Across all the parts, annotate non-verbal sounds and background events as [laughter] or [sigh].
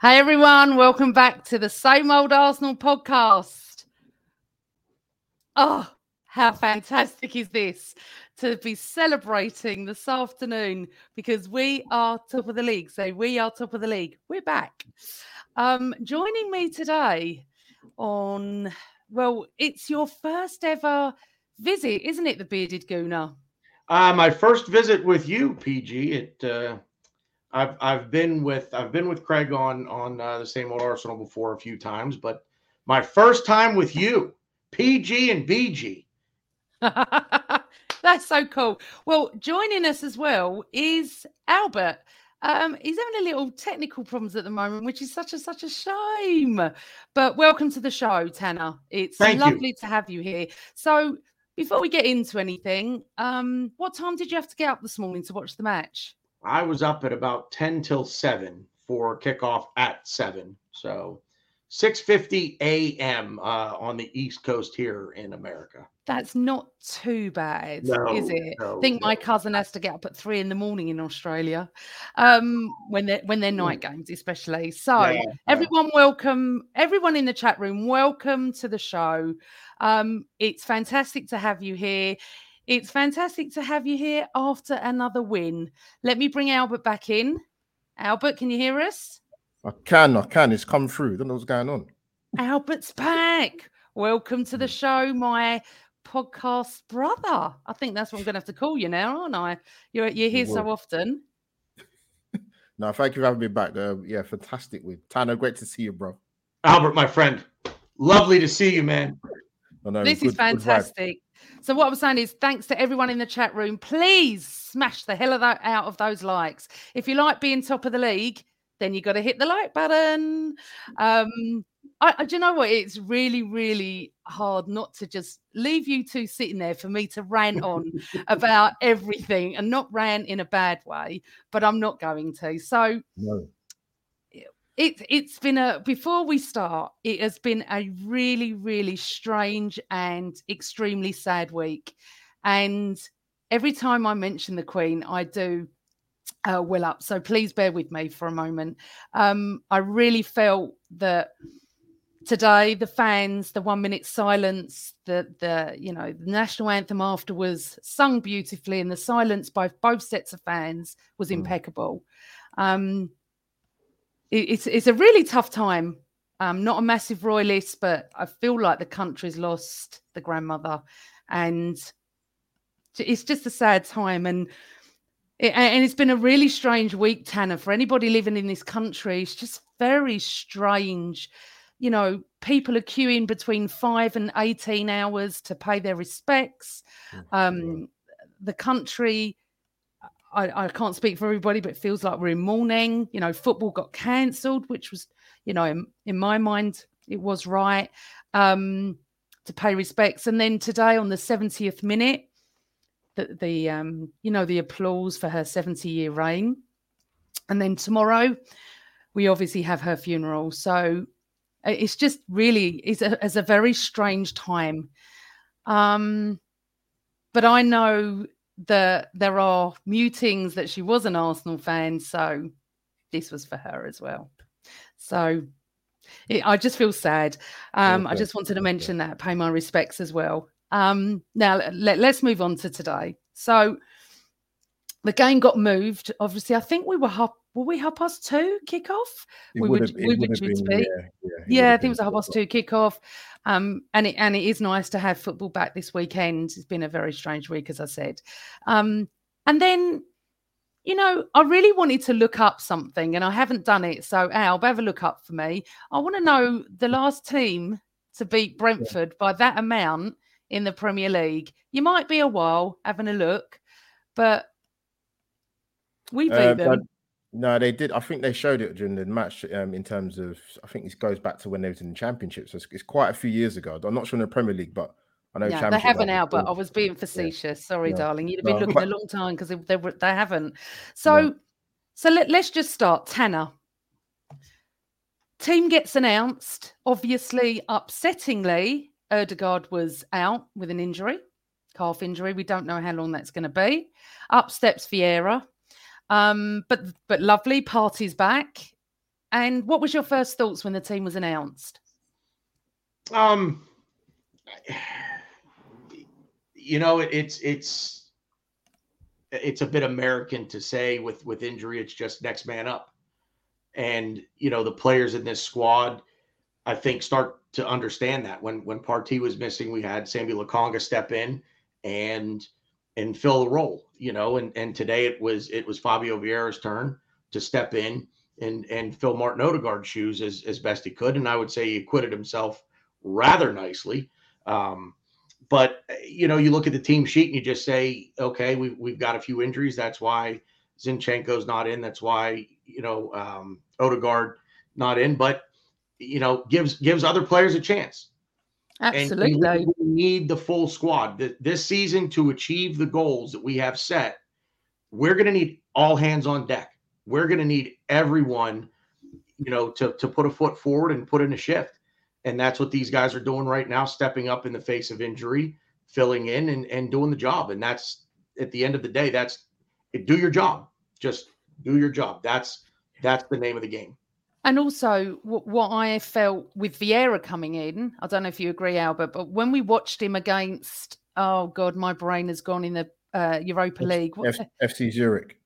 Hey everyone, welcome back to the Same Old Arsenal podcast. Oh, how fantastic is this to be celebrating this afternoon because we are top of the league. So we are top of the league. We're back. Um, joining me today on, well, it's your first ever visit, isn't it, the Bearded Gooner? Uh, my first visit with you, PG. It uh, I've I've been with I've been with Craig on on uh, the same old Arsenal before a few times, but my first time with you, PG and BG. [laughs] That's so cool. Well, joining us as well is Albert. Um, he's having a little technical problems at the moment, which is such a such a shame. But welcome to the show, Tanner. It's Thank lovely you. to have you here. So before we get into anything, um, what time did you have to get up this morning to watch the match? I was up at about 10 till 7 for kickoff at 7. So 6:50 a.m. Uh, on the East Coast here in America. That's not too bad, No, is it? I no, think my cousin has to get up at three in the morning in Australia, um, when they're when they're Mm. night games, especially. So, Yeah, yeah. everyone, welcome everyone in the chat room. Welcome to the show. Um, it's fantastic to have you here. It's fantastic to have you here after another win. Let me bring Albert back in. Albert, can you hear us? I can, I can. It's come through. Don't know what's going on. Albert's back. Welcome to the show, my podcast brother. I think that's what I'm going to have to call you now, aren't I? You're you're here so often. [laughs] No, thank you for having me back. Uh, yeah, fantastic win. Tano, great to see you, bro. Albert, my friend, lovely to see you, man. I know, this good- is fantastic. So what I'm saying is, thanks to everyone in the chat room. Please smash the hell of that out of those likes. If you like being top of the league, then you got to hit the like button. Um, I, I- do you know what? It's really, really hard not to just leave you two sitting there for me to rant on [laughs] about everything and not rant in a bad way, but I'm not going to. So No. It it's been a before we start it has been a really really strange and extremely sad week. And every time i mention the queen i do uh, well up. So please bear with me for a moment. Um i really felt that today the fans the one minute silence the the you know the national anthem afterwards sung beautifully and the silence by both sets of fans was Mm. impeccable. Um it's it's a really tough time. I'm not a massive royalist, but I feel like the country's lost the grandmother, and it's just a sad time. And it, and it's been a really strange week, Tanner, for anybody living in this country. It's just very strange. You know, people are queuing between five and eighteen hours to pay their respects. Mm, Um, the country I, I can't speak for everybody, but it feels like we're in mourning. You know, football got cancelled, which was, you know, in, in my mind, it was right um, to pay respects. And then today on the 70th minute, the, the um, you know, the applause for her 70 year reign. And then tomorrow, we obviously have her funeral. So it's just really it's a, it's a very strange time. Um, but I know that there are mutings that she was an Arsenal fan, so this was for her as well. So it, I just feel sad. Um, I just wanted to mention that, pay my respects as well. Um, now let, let's move on to today. So the game got moved. Obviously, I think we were up. Were we half past two kickoff? It we would have- we would been, be. yeah, yeah, Yeah, I think it was a half past two kickoff. Um, and it and it is nice to have football back this weekend. It's been a very strange week, as I said. Um, and then, you know, I really wanted to look up something, and I haven't done it. So, Al, have a look up for me. I want to know the [laughs] last team to beat Brentford by that amount in the Premier League. You might be a while having a look, but we beat Uh, them. but- no, they did. I think they showed it during the match um, in terms of. I think this goes back to when they was in the championship. So it's, it's quite a few years ago. I'm not sure in the Premier League, but I know Yeah, they haven't now, but I was being facetious. Sorry, Yeah. darling. You'd have been No, looking a [laughs] long time because they, they, were- they haven't. So, so let, let's just start. Tanner. Team gets announced. Obviously, upsettingly, Odegaard was out with an injury, calf injury. We don't know how long that's going to be. Up steps Vieira. Um, but but lovely, Partey's back. And what was your first thoughts when the team was announced? Um, you know, it, it's it's it's a bit American to say with with injury, it's just next man up, and you know the players in this squad, I think, start to understand that when when Partey was missing, we had Sambi Lokonga step in and and fill the role, you know, and and today it was it was Fabio Vieira's turn to step in and and fill Martin Odegaard's shoes as as best he could, and I would say he acquitted himself rather nicely. Um, but you know, you look at the team sheet and you just say, okay, we, we've got a few injuries. That's why Zinchenko's not in. That's why you know um, Odegaard not in. But you know, gives gives other players a chance. And- and Absolutely. we need the full squad this season to achieve the goals that we have set. We're going to need all hands on deck. We're going to need everyone, you know, to to put a foot forward and put in a shift. And that's what these guys are doing right now, stepping up in the face of injury, filling in and, and doing the job. And that's at the end of the day, that's do your job. Just do your job. That's that's the name of the game. And also, what, what I felt with Vieira coming in, I don't know if you agree, Albert, but when we watched him against, oh God, my brain has gone in the uh, Europa F- League. F- FC Zurich.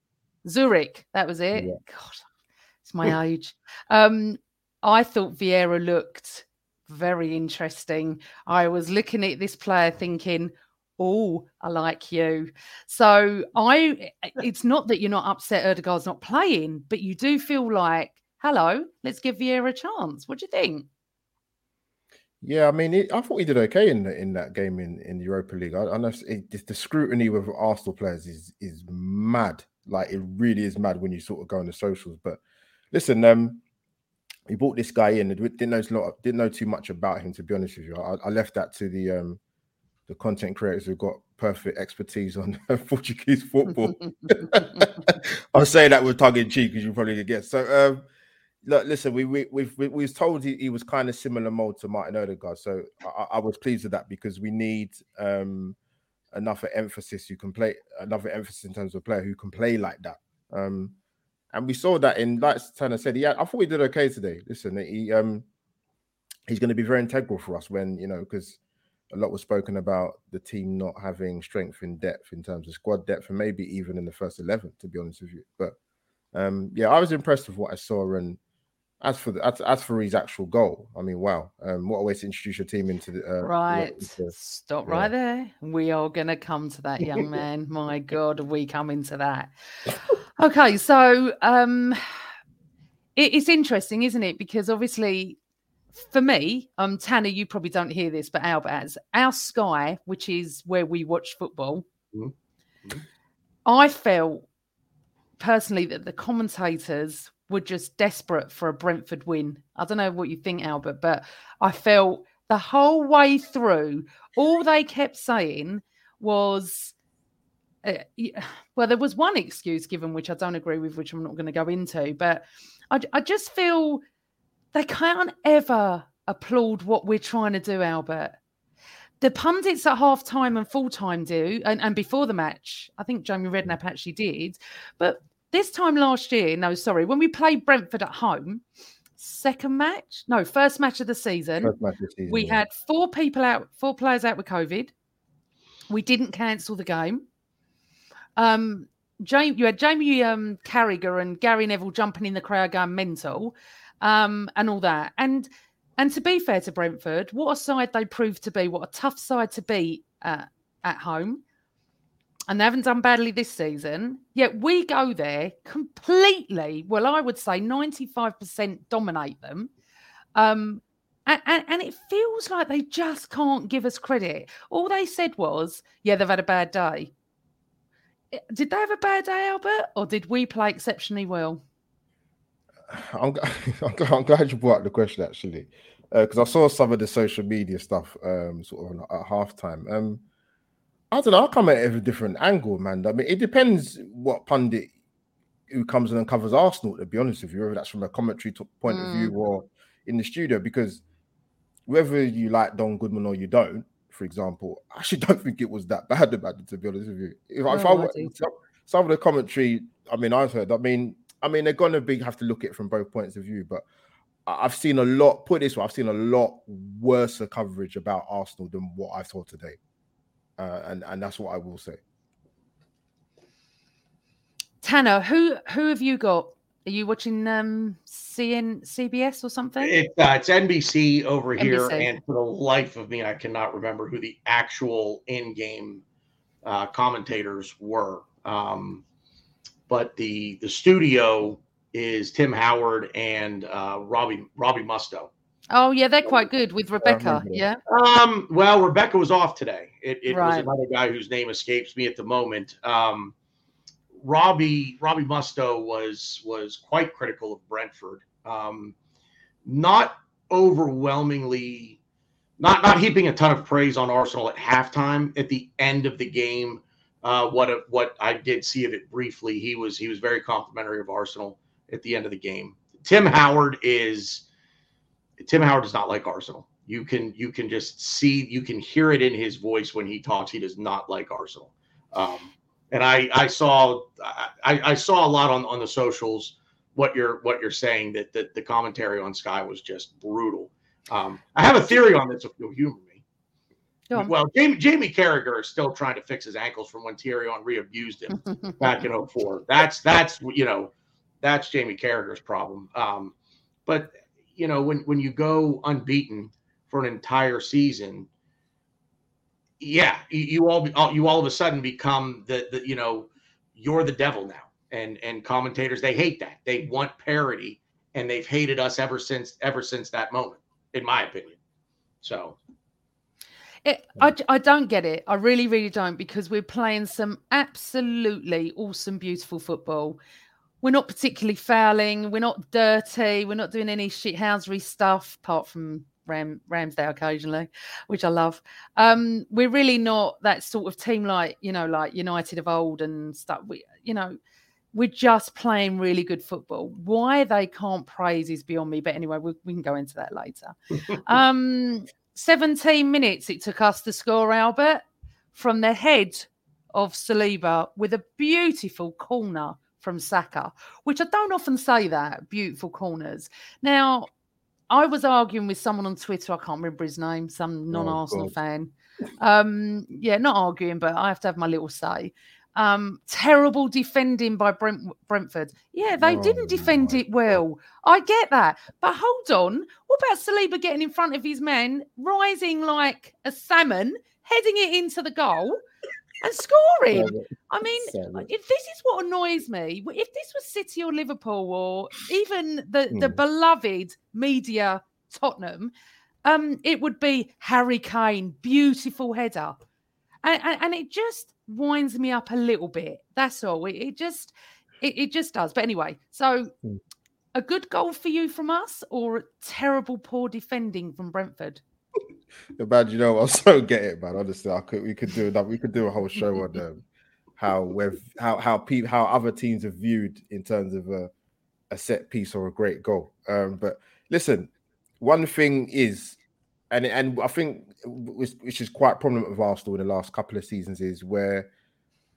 Zurich, that was it. Yeah. God, it's my age. Um, I thought Vieira looked very interesting. I was looking at this player thinking, oh, I like you. So I, it's not that you're not upset Odegaard's not playing, but you do feel like, hello, let's give Vieira a chance. What do you think? Yeah, I mean, it, I thought he did okay in the, in that game in, in the Europa League. I, I know it, the scrutiny with Arsenal players is is mad. Like it really is mad when you sort of go on the socials. But listen, um, we brought this guy in. Didn't know lot. Didn't know too much about him to be honest with you. I, I left that to the um the content creators who've got perfect expertise on [laughs] Portuguese football. [laughs] [laughs] I'm saying that with tongue in cheek because you probably could guess. So, um, look, listen, we we we, we was told he, he was kind of similar mold to Martin Odegaard, so I, I was pleased with that because we need um enough emphasis who can play another emphasis in terms of player who can play like that. Um, and we saw that in like Tanner said, yeah, I thought we did okay today. Listen, he um he's going to be very integral for us when you know because a lot was spoken about the team not having strength in depth in terms of squad depth and maybe even in the first 11 to be honest with you but um yeah i was impressed with what i saw and as for the as, as for his actual goal i mean wow um what a way to introduce your team into the uh, Right. into- Stop yeah. right there. We are going to come to that young [laughs] man. My God, are we coming to that? Okay, so um, it, it's interesting, isn't it? Because obviously, for me, um, Tanner, you probably don't hear this, but Albert our Sky, which is where we watch football. Mhm. Mhm. I felt personally that the commentators were just desperate for a Brentford win. I don't know what you think, Albert, but I felt the whole way through, all they kept saying was, uh, [sighs] well, there was one excuse given, which I don't agree with, which I'm not going to go into, but I, I just feel they can't ever applaud what we're trying to do, Albert. The pundits at half time and full time do, and, and before the match, I think Jamie Redknapp actually did. But this time last year, no, sorry, when we played Brentford at home, second match, no, first match of the season, First match of the season, we yeah. had four people out, four players out with COVID. We didn't cancel the game. Um, Jamie, you had Jamie um, Carragher and Gary Neville jumping in the crowd, going mental, um, and all that. And and to be fair to Brentford, what a side they proved to be, what a tough side to beat uh, at home. And they haven't done badly this season. Yet we go there completely, well, I would say 95% dominate them. Um, and, and, and it feels like they just can't give us credit. All they said was, yeah, they've had a bad day. Did they have a bad day, Albert? Or did we play exceptionally well? I'm, [laughs] I'm glad you brought up the question actually, because I saw some of the social media stuff um, sort of at halftime. Um, I don't know. I come at it with a different angle, man. I mean, it depends what pundit who comes and covers Arsenal. To be honest with you, whether that's from a commentary point of view mm. or in the studio, because whether you like Don Goodman or you don't, for example, I actually don't think it was that bad about it. To be honest with you, if, if I No, I some, some of the commentary, I mean, I've heard. I mean, I mean, they're gonna be have to look at it from both points of view, but I've seen a lot. Put this way, I've seen a lot worse coverage about Arsenal than what I saw today, uh, and and that's what I will say. Tanner, who who have you got? Are you watching um CN CBS or something? It's uh, it's NBC over here, and for the life of me, I cannot remember who the actual in-game uh, commentators were. Um, but the the studio is Tim Howard and uh, Robbie Robbie Mustoe. Oh yeah, they're quite good with Rebecca. Yeah. Um, well, Rebecca was off today. It, it was another guy whose name escapes me at the moment. Um, Robbie Robbie Mustoe was was quite critical of Brentford. Um, not overwhelmingly, not not heaping a ton of praise on Arsenal at halftime. At the end of the game, uh, what a, what I did see of it briefly, he was he was very complimentary of Arsenal at the end of the game. Tim Howard is Tim Howard does not like Arsenal. You can you can just see you can hear it in his voice when he talks. He does not like Arsenal. Um, and I I saw I, I saw a lot on on the socials what you're what you're saying that that the commentary on Sky was just brutal. Um, I have a theory on this if you'll humor me. Well, Jamie Jamie Carragher is still trying to fix his ankles from when Thierry Henry abused him [laughs] back in 04. That's that's you know that's Jamie Carragher's problem. Um, but you know when when you go unbeaten for an entire season, yeah, you, all- you all of a sudden become the the you know you're the devil now, and and commentators they hate that they want parody, and they've hated us ever since ever since that moment, in my opinion. So It, I, I don't get it. I really, really don't because we're playing some absolutely awesome, beautiful football. We're not particularly fouling. We're not dirty. We're not doing any shithousery stuff apart from Ram, Ramsdale occasionally, which I love. Um, we're really not that sort of team like, you know, like United of old and stuff. We, you know, we're just playing really good football. Why they can't praise is beyond me. But anyway, we, we can go into that later. [laughs] um, 17 minutes it took us to score, Albert, from the head of Saliba with a beautiful corner from Saka, which I don't often say that beautiful corners. Now, I was arguing with someone on Twitter, I can't remember his name, some non Arsenal God. fan. Um, yeah, not arguing, but I have to have my little say. Um, terrible defending by Brent, Brentford. Yeah, they Oh didn't defend it well. I get that. But hold on. What about Saliba getting in front of his men, rising like a salmon, heading it into the goal and scoring? I mean, if this is what annoys me, if this was City or Liverpool or even the, the Hmm. beloved media Tottenham, um, it would be Harry Kane, beautiful header. And, and, and it just winds me up a little bit. That's all. It, it just, It, it just does. But anyway, so Hmm. a good goal for you from us, or a terrible poor defending from Brentford? Man, you know, [laughs] I so get it, man. Honestly, I could we could do that. We could do a whole show on um, how we've how how people how other teams are viewed in terms of a, a set piece or a great goal. Um, but listen, one thing is, and and I think which, which is quite prominent with Arsenal in the last couple of seasons is where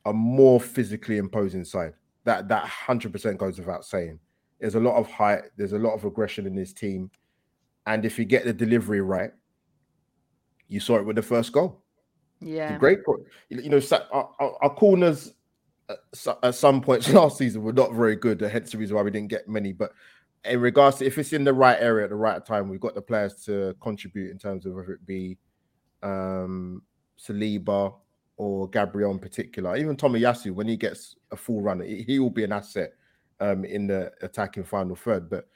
a more physically imposing side. That that hundred percent goes without saying. There's a lot of height. There's a lot of aggression in this team, and if you get the delivery right, you saw it with the first goal. Yeah. Great, you know, our, our, our corners at some points [laughs] last season were not very good. Hence the reason why we didn't get many. But in regards to if it's in the right area at the right time, we've got the players to contribute in terms of whether it be um Saliba or Gabriel in particular. Even Tomiyasu, when he gets a full run, he, he will be an asset um in the attacking final third. But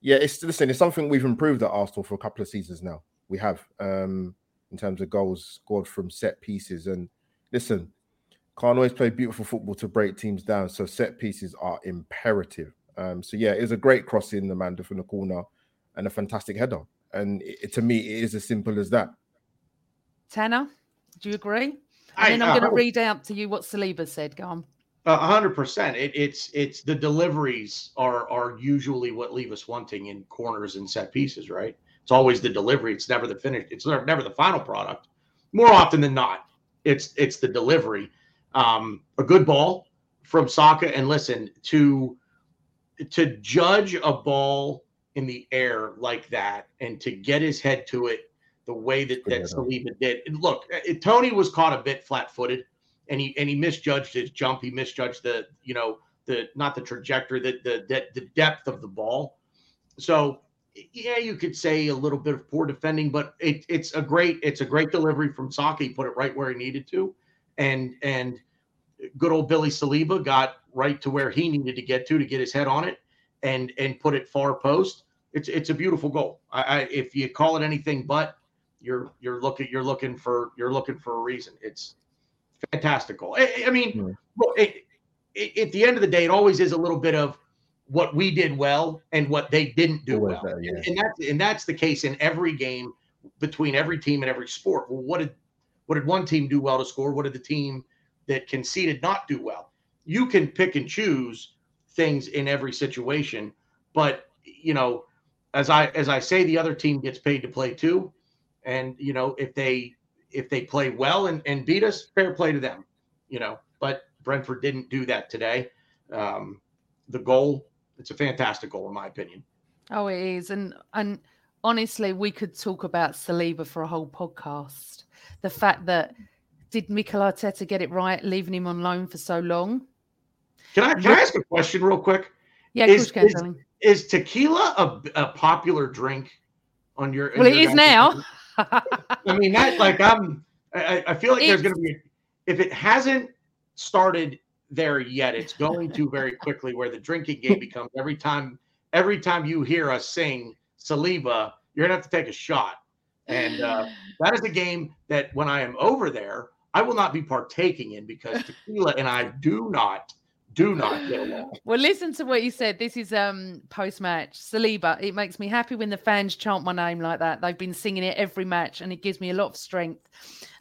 yeah, it's listen, it's something we've improved at Arsenal for a couple of seasons now. We have um in terms of goals scored from set pieces. And listen, can't always play beautiful football to break teams down. So set pieces are imperative. Um, so yeah, it was a great cross in the man from the corner and a fantastic header. And it, to me, it is as simple as that. Tanner, do you agree? And I- then I'm going to read out to you what Saliba said. Go on. A hundred percent. It, it's it's the deliveries are are usually what leave us wanting in corners and set pieces, right? It's always the delivery. It's never the finish. It's never, never the final product. More often than not, it's it's the delivery. Um, a good ball from Saka, and listen to to judge a ball in the air like that, and to get his head to it the way that that. Saliba did. And look, it, Toney was caught a bit flat-footed and he and he misjudged his jump. He misjudged the you know the not the trajectory, the the the, the depth of the ball. So yeah, you could say a little bit of poor defending, but it, it's a great it's a great delivery from Saka. Put it right where he needed to, and and good old Billy Saliba got right to where he needed to get to to get his head on it and and put it far post. It's it's a beautiful goal. I, I if you call it anything but, you're you're looking you're looking for you're looking for a reason. It's fantastical. I, I mean, hmm. look, it, it, at the end of the day, it always is a little bit of what we did well and what they didn't do well, that, yeah. and, that's and that's the case in every game between every team and every sport. Well, what did what did one team do well to score? What did the team that conceded not do well? You can pick and choose things in every situation, but you know, as I as I say, the other team gets paid to play too, and you know if they if they play well and, and beat us, fair play to them, you know. But Brentford didn't do that today. Um, the goal, it's a fantastic goal in my opinion. Oh, it is, and and honestly, we could talk about Saliba for a whole podcast. The fact that did Mikel Arteta get it right, leaving him on loan for so long? Can I can I ask a question real quick? Yeah, Is- course, you can, is- Is tequila a, a popular drink on your? Well, it your is now. [laughs] I mean, that like I'm. I, I feel like there's going to be if it hasn't started there yet, it's going to very quickly. Where the drinking game becomes every time every time you hear us sing Saliba, you're gonna have to take a shot, and uh, [sighs] that is a game that when I am over there, I will not be partaking in because tequila and I do not do not get along. Well, listen to what you said. This is um post match. Saliba, it makes me happy when the fans chant my name like that. They've been singing it every match and it gives me a lot of strength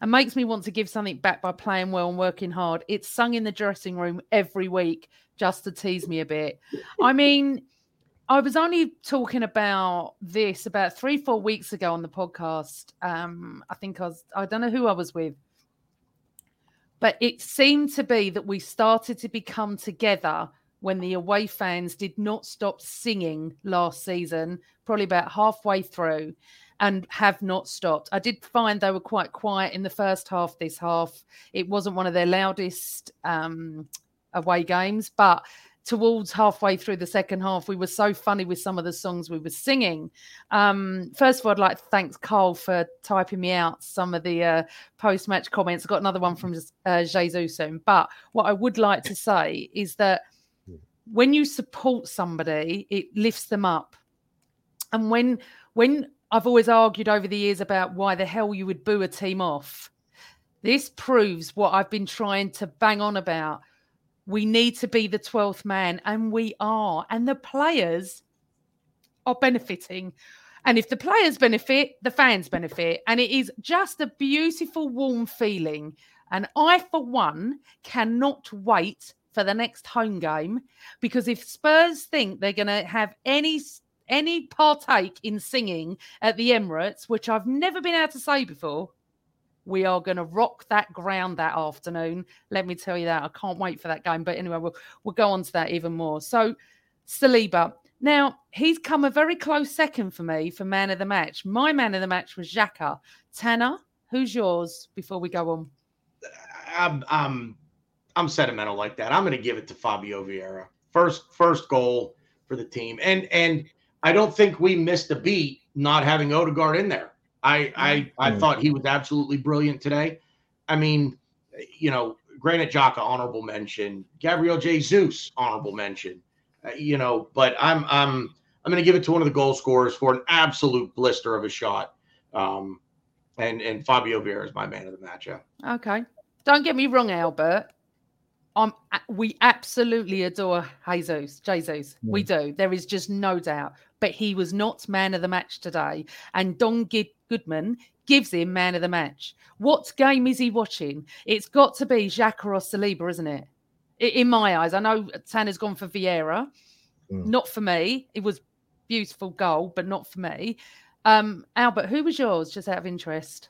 and makes me want to give something back by playing well and working hard. It's sung in the dressing room every week just to tease me a bit. I mean, I was only talking about this about three, four weeks ago on the podcast. Um, I think I was, I don't know who I was with, but it seemed to be that we started to become together when the away fans did not stop singing last season, probably about halfway through, and have not stopped. I did find they were quite quiet in the first half this half. It wasn't one of their loudest um, away games, but towards halfway through the second half, we were so funny with some of the songs we were singing. Um, first of all, I'd like to thank Carl for typing me out some of the uh, post match comments. I got another one from uh, Jesus soon. But what I would like to say is that when you support somebody, it lifts them up. And when when I've always argued over the years about why the hell you would boo a team off, this proves what I've been trying to bang on about. We need to be the 12th man, and we are. And the players are benefiting. And if the players benefit, the fans benefit. And it is just a beautiful, warm feeling. And I, for one, cannot wait for the next home game because if Spurs think they're going to have any any partake in singing at the Emirates, which I've never been able to say before, we are going to rock that ground that afternoon. Let me tell you that. I can't wait for that game. But anyway, we'll, we'll go on to that even more. So, Saliba. Now, he's come a very close second for me for man of the match. My man of the match was Xhaka. Tanner, who's yours before we go on? I'm, I'm, I'm sentimental like that. I'm going to give it to Fabio Vieira. First, first goal for the team. And, and, I don't think we missed a beat not having Odegaard in there. I I, I thought he was absolutely brilliant today. I mean, you know, Granit Xhaka honorable mention, Gabriel Jesus honorable mention. Uh, you know, but I'm I'm I'm going to give it to one of the goal scorers for an absolute blister of a shot. Um, and and Fabio Vieira is my man of the match. Yeah. Okay. Don't get me wrong, Albert. Um, we absolutely adore Jesus. Jesus, we do. There is just no doubt but he was not man of the match today. And Don Goodman gives him man of the match. What game is he watching? It's got to be Xhaka or Saliba, isn't it? In my eyes, I know Tanner's gone for Vieira. Mm. Not for me. It was beautiful goal, but not for me. Um, Albert, who was yours, just out of interest?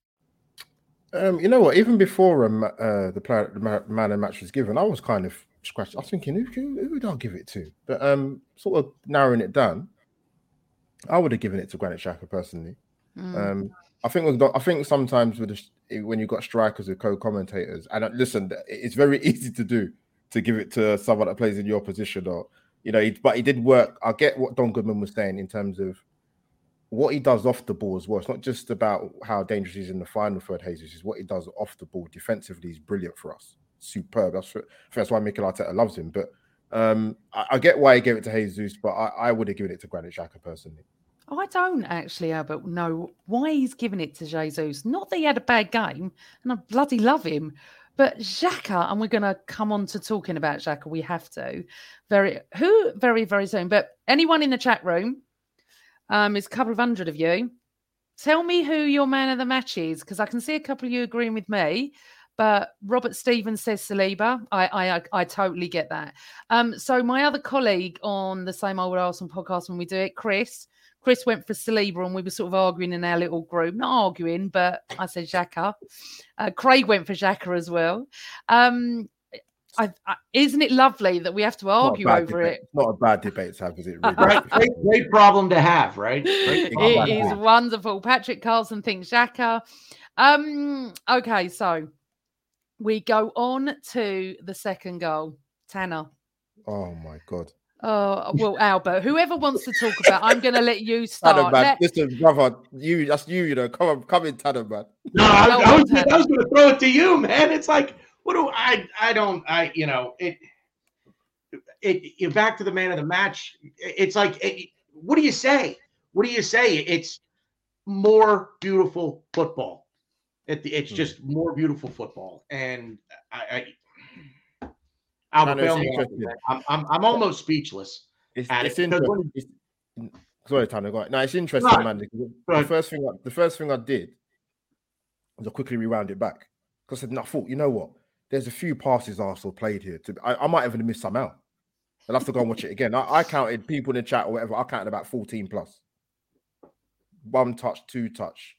Um, you know what? Even before um, uh, the player, the man and match was given, I was kind of scratched. I was thinking, who, who, who would I give it to? But um, sort of narrowing it down, I would have given it to Granit Xhaka personally. Mm. Um, I think I think sometimes with the, when you've got strikers with co-commentators, and uh, listen, it's very [laughs] easy to do to give it to someone that plays in your position, or you know, he, but he did work. I get what Don Goodman was saying in terms of what he does off the ball as well. It's not just about how dangerous he's in the final third, Jesus. Is what he does off the ball defensively is brilliant for us. Superb. That's, that's why Mikel Arteta loves him. But um, I, I, get why he gave it to Jesus, but I, I would have given it to Granit Xhaka personally. I don't actually, Albert, know why he's giving it to Jesus. Not that he had a bad game, and I bloody love him. But Xhaka, and we're going to come on to talking about Xhaka. We have to very who very very soon. But anyone in the chat room, um, it's a couple of hundred of you. Tell me who your man of the match is, because I can see a couple of you agreeing with me. But Robert Stevens says Saliba. I, I I totally get that. Um, so my other colleague on the same old Arsenal podcast when we do it, Chris. Chris went for Saliba, and we were sort of arguing in our little group. Not arguing, but I said Xhaka. Uh, Craig went for Xhaka as well. Um, I, I, isn't it lovely that we have to argue over debate. it? not a bad debate to have, is it? [laughs] Really? great, great, great, problem to have, right? [laughs] Great it is wonderful. Patrick Carlson thinks Xhaka. Um, okay, so we go on to the second goal. Tanner. Oh my god. Oh well, [laughs] Albert. Whoever wants to talk about, I'm going to let you start. Tanner, man. Let... Listen, brother, you that's you. You know, come on, come in, Tanner, man. No, I, I was, I was going to throw it to you, man. It's like what do I? I don't. I you know it. It, it back to the man of the match. It's like, it, what do you say? What do you say? It's more beautiful football. It, it's hmm. just more beautiful football, and I, I Albert I'm, I'm, I'm almost speechless. It's, it's it. interesting. It's, sorry, Tanner. Go. No, it's interesting, man. The first thing, I, the first thing I did was I quickly rewound it back because I said, "No, I thought, you know what? There's a few passes Arsenal played here. To, I, I might even have miss some out. I'll have to go and watch it again. I, I, counted people in the chat or whatever. I counted about 14 plus. One touch, two touch.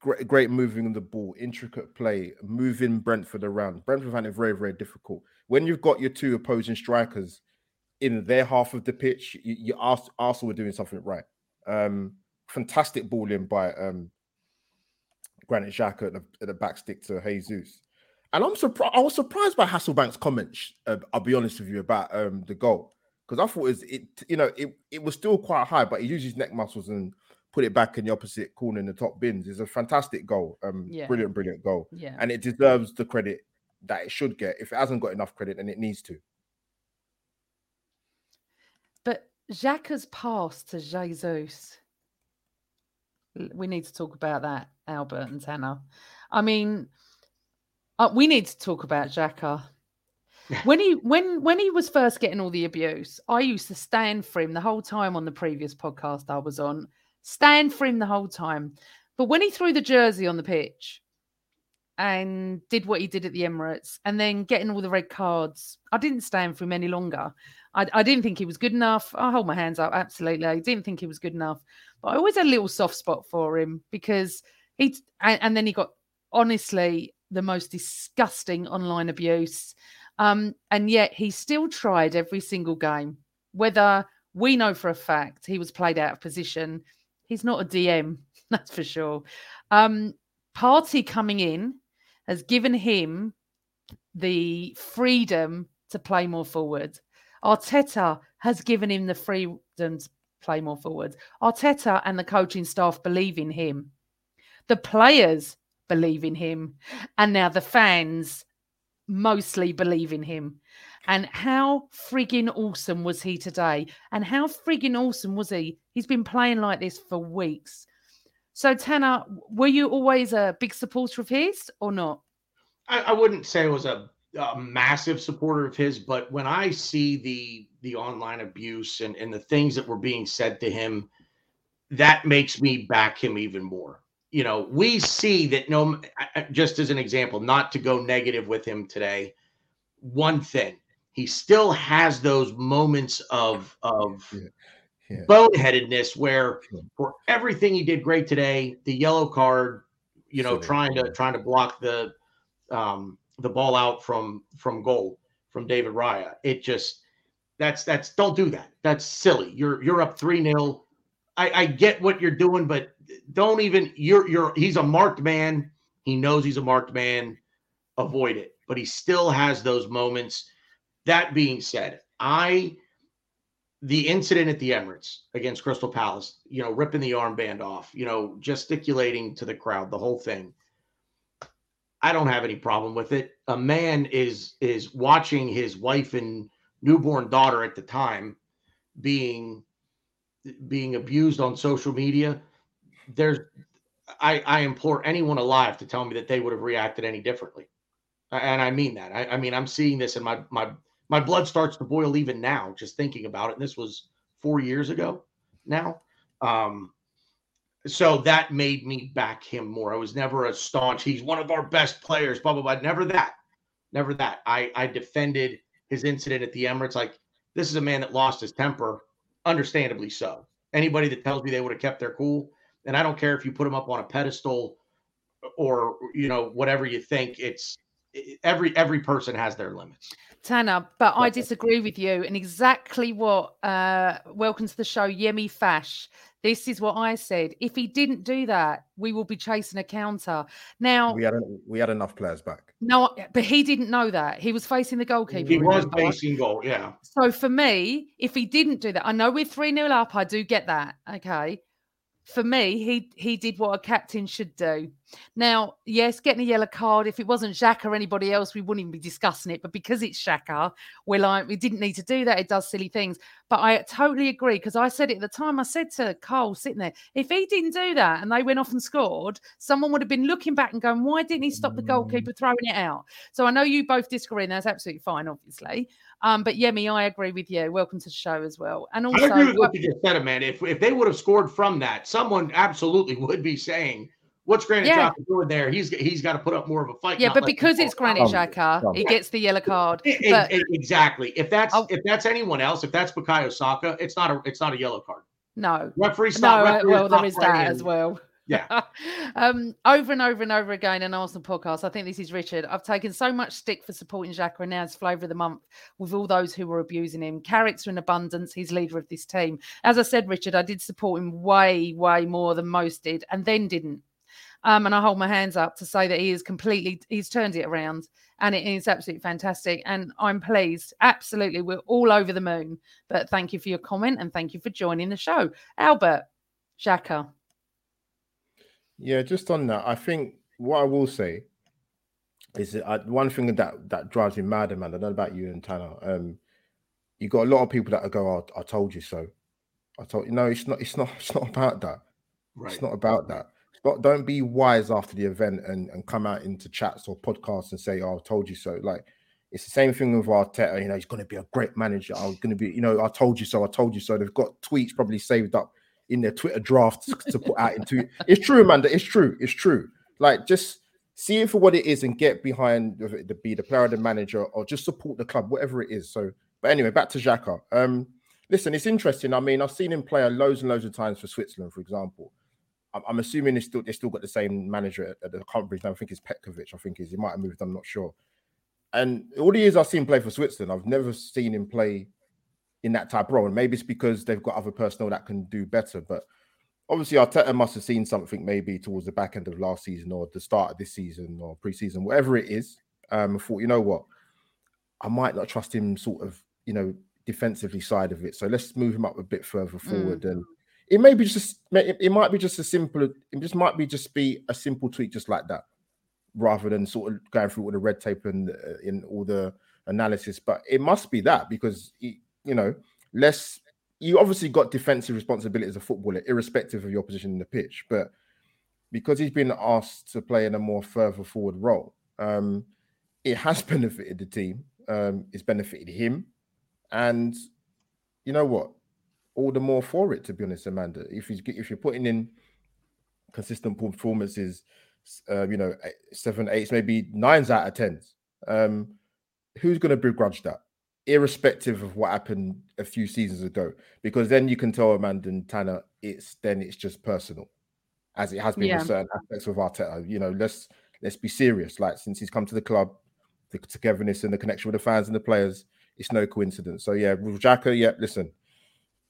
Great, great moving on the ball, intricate play, moving Brentford around. Brentford found it very, very difficult. When you've got your two opposing strikers in their half of the pitch, you, you ask Arsenal were doing something right. Um, fantastic ball in by um, Granit Xhaka at the, at the back stick to Jesus. And I'm surprised. I was surprised by Hasselbaink's comments. Uh, I'll be honest with you about um, the goal because I thought it, was, it, you know, it, it was still quite high, but he used his neck muscles and put it back in the opposite corner in the top bins. It's a fantastic goal. Um, yeah. brilliant, brilliant goal. Yeah, and it deserves the credit that it should get. If it hasn't got enough credit, then it needs to. But Xhaka's pass to Jesus. We need to talk about that, Albert and Tanner. I mean uh, we need to talk about Xhaka. [laughs] when he when when he was first getting all the abuse, I used to stand for him the whole time on the previous podcast I was on. Stand for him the whole time. But when he threw the jersey on the pitch and did what he did at the Emirates and then getting all the red cards, I didn't stand for him any longer. I, I didn't think he was good enough. I hold my hands up, absolutely. I didn't think he was good enough. But I always had a little soft spot for him because he and, and then he got honestly the most disgusting online abuse. Um, and yet he still tried every single game. Whether we know for a fact he was played out of position, he's not a DM, [laughs] that's for sure. Um, Partey coming in has given him the freedom to play more forward. Arteta has given him the freedom to play more forward. Arteta and the coaching staff believe in him. The players believe in him. And now the fans mostly believe in him. And how frigging awesome was he today? And how frigging awesome was he? He's been playing like this for weeks. So, Tanner, were you always a big supporter of his or not? I, I wouldn't say I was a, a, massive supporter of his, but when I see the the online abuse and, and the things that were being said to him, that makes me back him even more you know, we see that no, just as an example, not to go negative with him today. One thing, he still has those moments of of yeah. Yeah. boneheadedness where for everything he did great today, the yellow card, you know, so, trying to trying to block the um the ball out from from goal from David Raya. It just that's that's don't do that. That's silly. You're you're up three 0 I, I get what you're doing, but don't even you're you're he's a marked man. He knows he's a marked man. Avoid it. But he still has those moments. That being said, I the incident at the Emirates against Crystal Palace, you know, ripping the armband off, you know, gesticulating to the crowd, the whole thing. I don't have any problem with it. A man is is watching his wife and newborn daughter at the time being being abused on social media, there's I, I implore anyone alive to tell me that they would have reacted any differently. And I mean that. I, I mean, I'm seeing this and my my my blood starts to boil even now, just thinking about it. And this was four years ago now. Um, so that made me back him more. I was never a staunch, he's one of our best players, blah, blah, blah. Never that. Never that. I, I defended his incident at the Emirates. Like, this is a man that lost his temper understandably so. Anybody that tells me they would have kept their cool, and I don't care if you put them up on a pedestal or you know whatever you think. It's every every person has their limits. Tanner, but I disagree with you. And exactly what uh welcome to the show, Yemi Fash this is what I said. If he didn't do that, we will be chasing a counter. Now we had we had enough players back. No, but he didn't know that. He was facing the goalkeeper. He was facing goal, yeah. So for me, if he didn't do that, I know we're 3 0 up. I do get that. Okay for me, he he did what a captain should do. Now, yes, getting a yellow card. If it wasn't Xhaka or anybody else, we wouldn't even be discussing it. But because it's Xhaka, we're like, we didn't need to do that. It does silly things. But I totally agree because I said it at the time. I said to Carl sitting there, if he didn't do that and they went off and scored, someone would have been looking back and going, why didn't he stop the goalkeeper throwing it out? So I know you both disagree, and that's absolutely fine, obviously. Um, but Yemi, I agree with you. Welcome to the show as well. And also, I agree with what you just said, man. If if they would have scored from that, someone absolutely [laughs] would be saying, what's Granit Yeah. Xhaka doing there? He's he's got to put up more of a fight. Yeah, but because it's fall out. Granit Xhaka, he gets the yellow card. E- But e- exactly. If that's I'll- if that's anyone else, if that's Bukayo Saka, it's not a it's not a yellow card. no, Referee no. stop. uh, referee Well, there is stop is playing. that as well. Yeah. [laughs] um, over and over and over again in Arsenal podcast. I think this is Richard. I've taken so much stick for supporting Xhaka and now it's flavour of the month with all those who were abusing him. Character in abundance. He's leader of this team. As I said, Richard, I did support him way, way more than most did, and then didn't. Um, and I hold my hands up to say that he is completely, he's turned it around and it is absolutely fantastic. And I'm pleased. Absolutely. We're all over the moon. But thank you for your comment and thank you for joining the show. Albert, Xhaka. Yeah, just on that, I think what I will say is that I, one thing that that drives me mad, man. I don't know about you and Tanner. Um, you got a lot of people that go, oh, "I told you so." I told you. No, it's not. It's not. It's not about that. Right. It's not about that. But don't be wise after the event and, and come out into chats or podcasts and say, "Oh, I told you so." Like it's the same thing with Arteta. You know, he's going to be a great manager. I'm going to be. You know, I told you so. I told you so. They've got tweets probably saved up in their Twitter drafts to put out into. [laughs] It's true, Amanda. It's true. It's true. Like just see it for what it is and get behind the be the player, the manager, or just support the club, whatever it is. So, but anyway, back to Xhaka. Um, listen, it's interesting. I mean, I've seen him play loads and loads of times for Switzerland, for example. I'm, assuming they still they still got the same manager at, at the conference. I think it's Petkovic. I think is he might have moved. I'm not sure. And all the years I've seen him play for Switzerland, I've never seen him play in that type of role. And maybe it's because they've got other personnel that can do better. But obviously, Arteta must have seen something maybe towards the back end of last season or the start of this season or preseason, whatever it is. Um, I thought, you know what, I might not trust him sort of, you know, defensively side of it. So let's move him up a bit further forward. And it may be just, it, might be just a simple, it just might be just be a simple tweak just like that, rather than sort of going through all the red tape and uh, in all the analysis. But it must be that because, you know, less you obviously got defensive responsibility as a footballer, irrespective of your position in the pitch. But because he's been asked to play in a more further forward role, um, it has [laughs] benefited the team. Um, it's benefited him, and you know what? All the more for it, to be honest, Amanda. If he's if you're putting in consistent performances, uh, you know, seven, eights, maybe nines out of tens, um, who's going to begrudge that? irrespective of what happened a few seasons ago, because then you can tell Amanda and Tanner it's then it's just personal, as it has been Yeah. with certain aspects of Arteta. You know, let's let's be serious. Like since he's come to the club, the togetherness and the connection with the fans and the players, it's no coincidence. So yeah, with yeah, listen,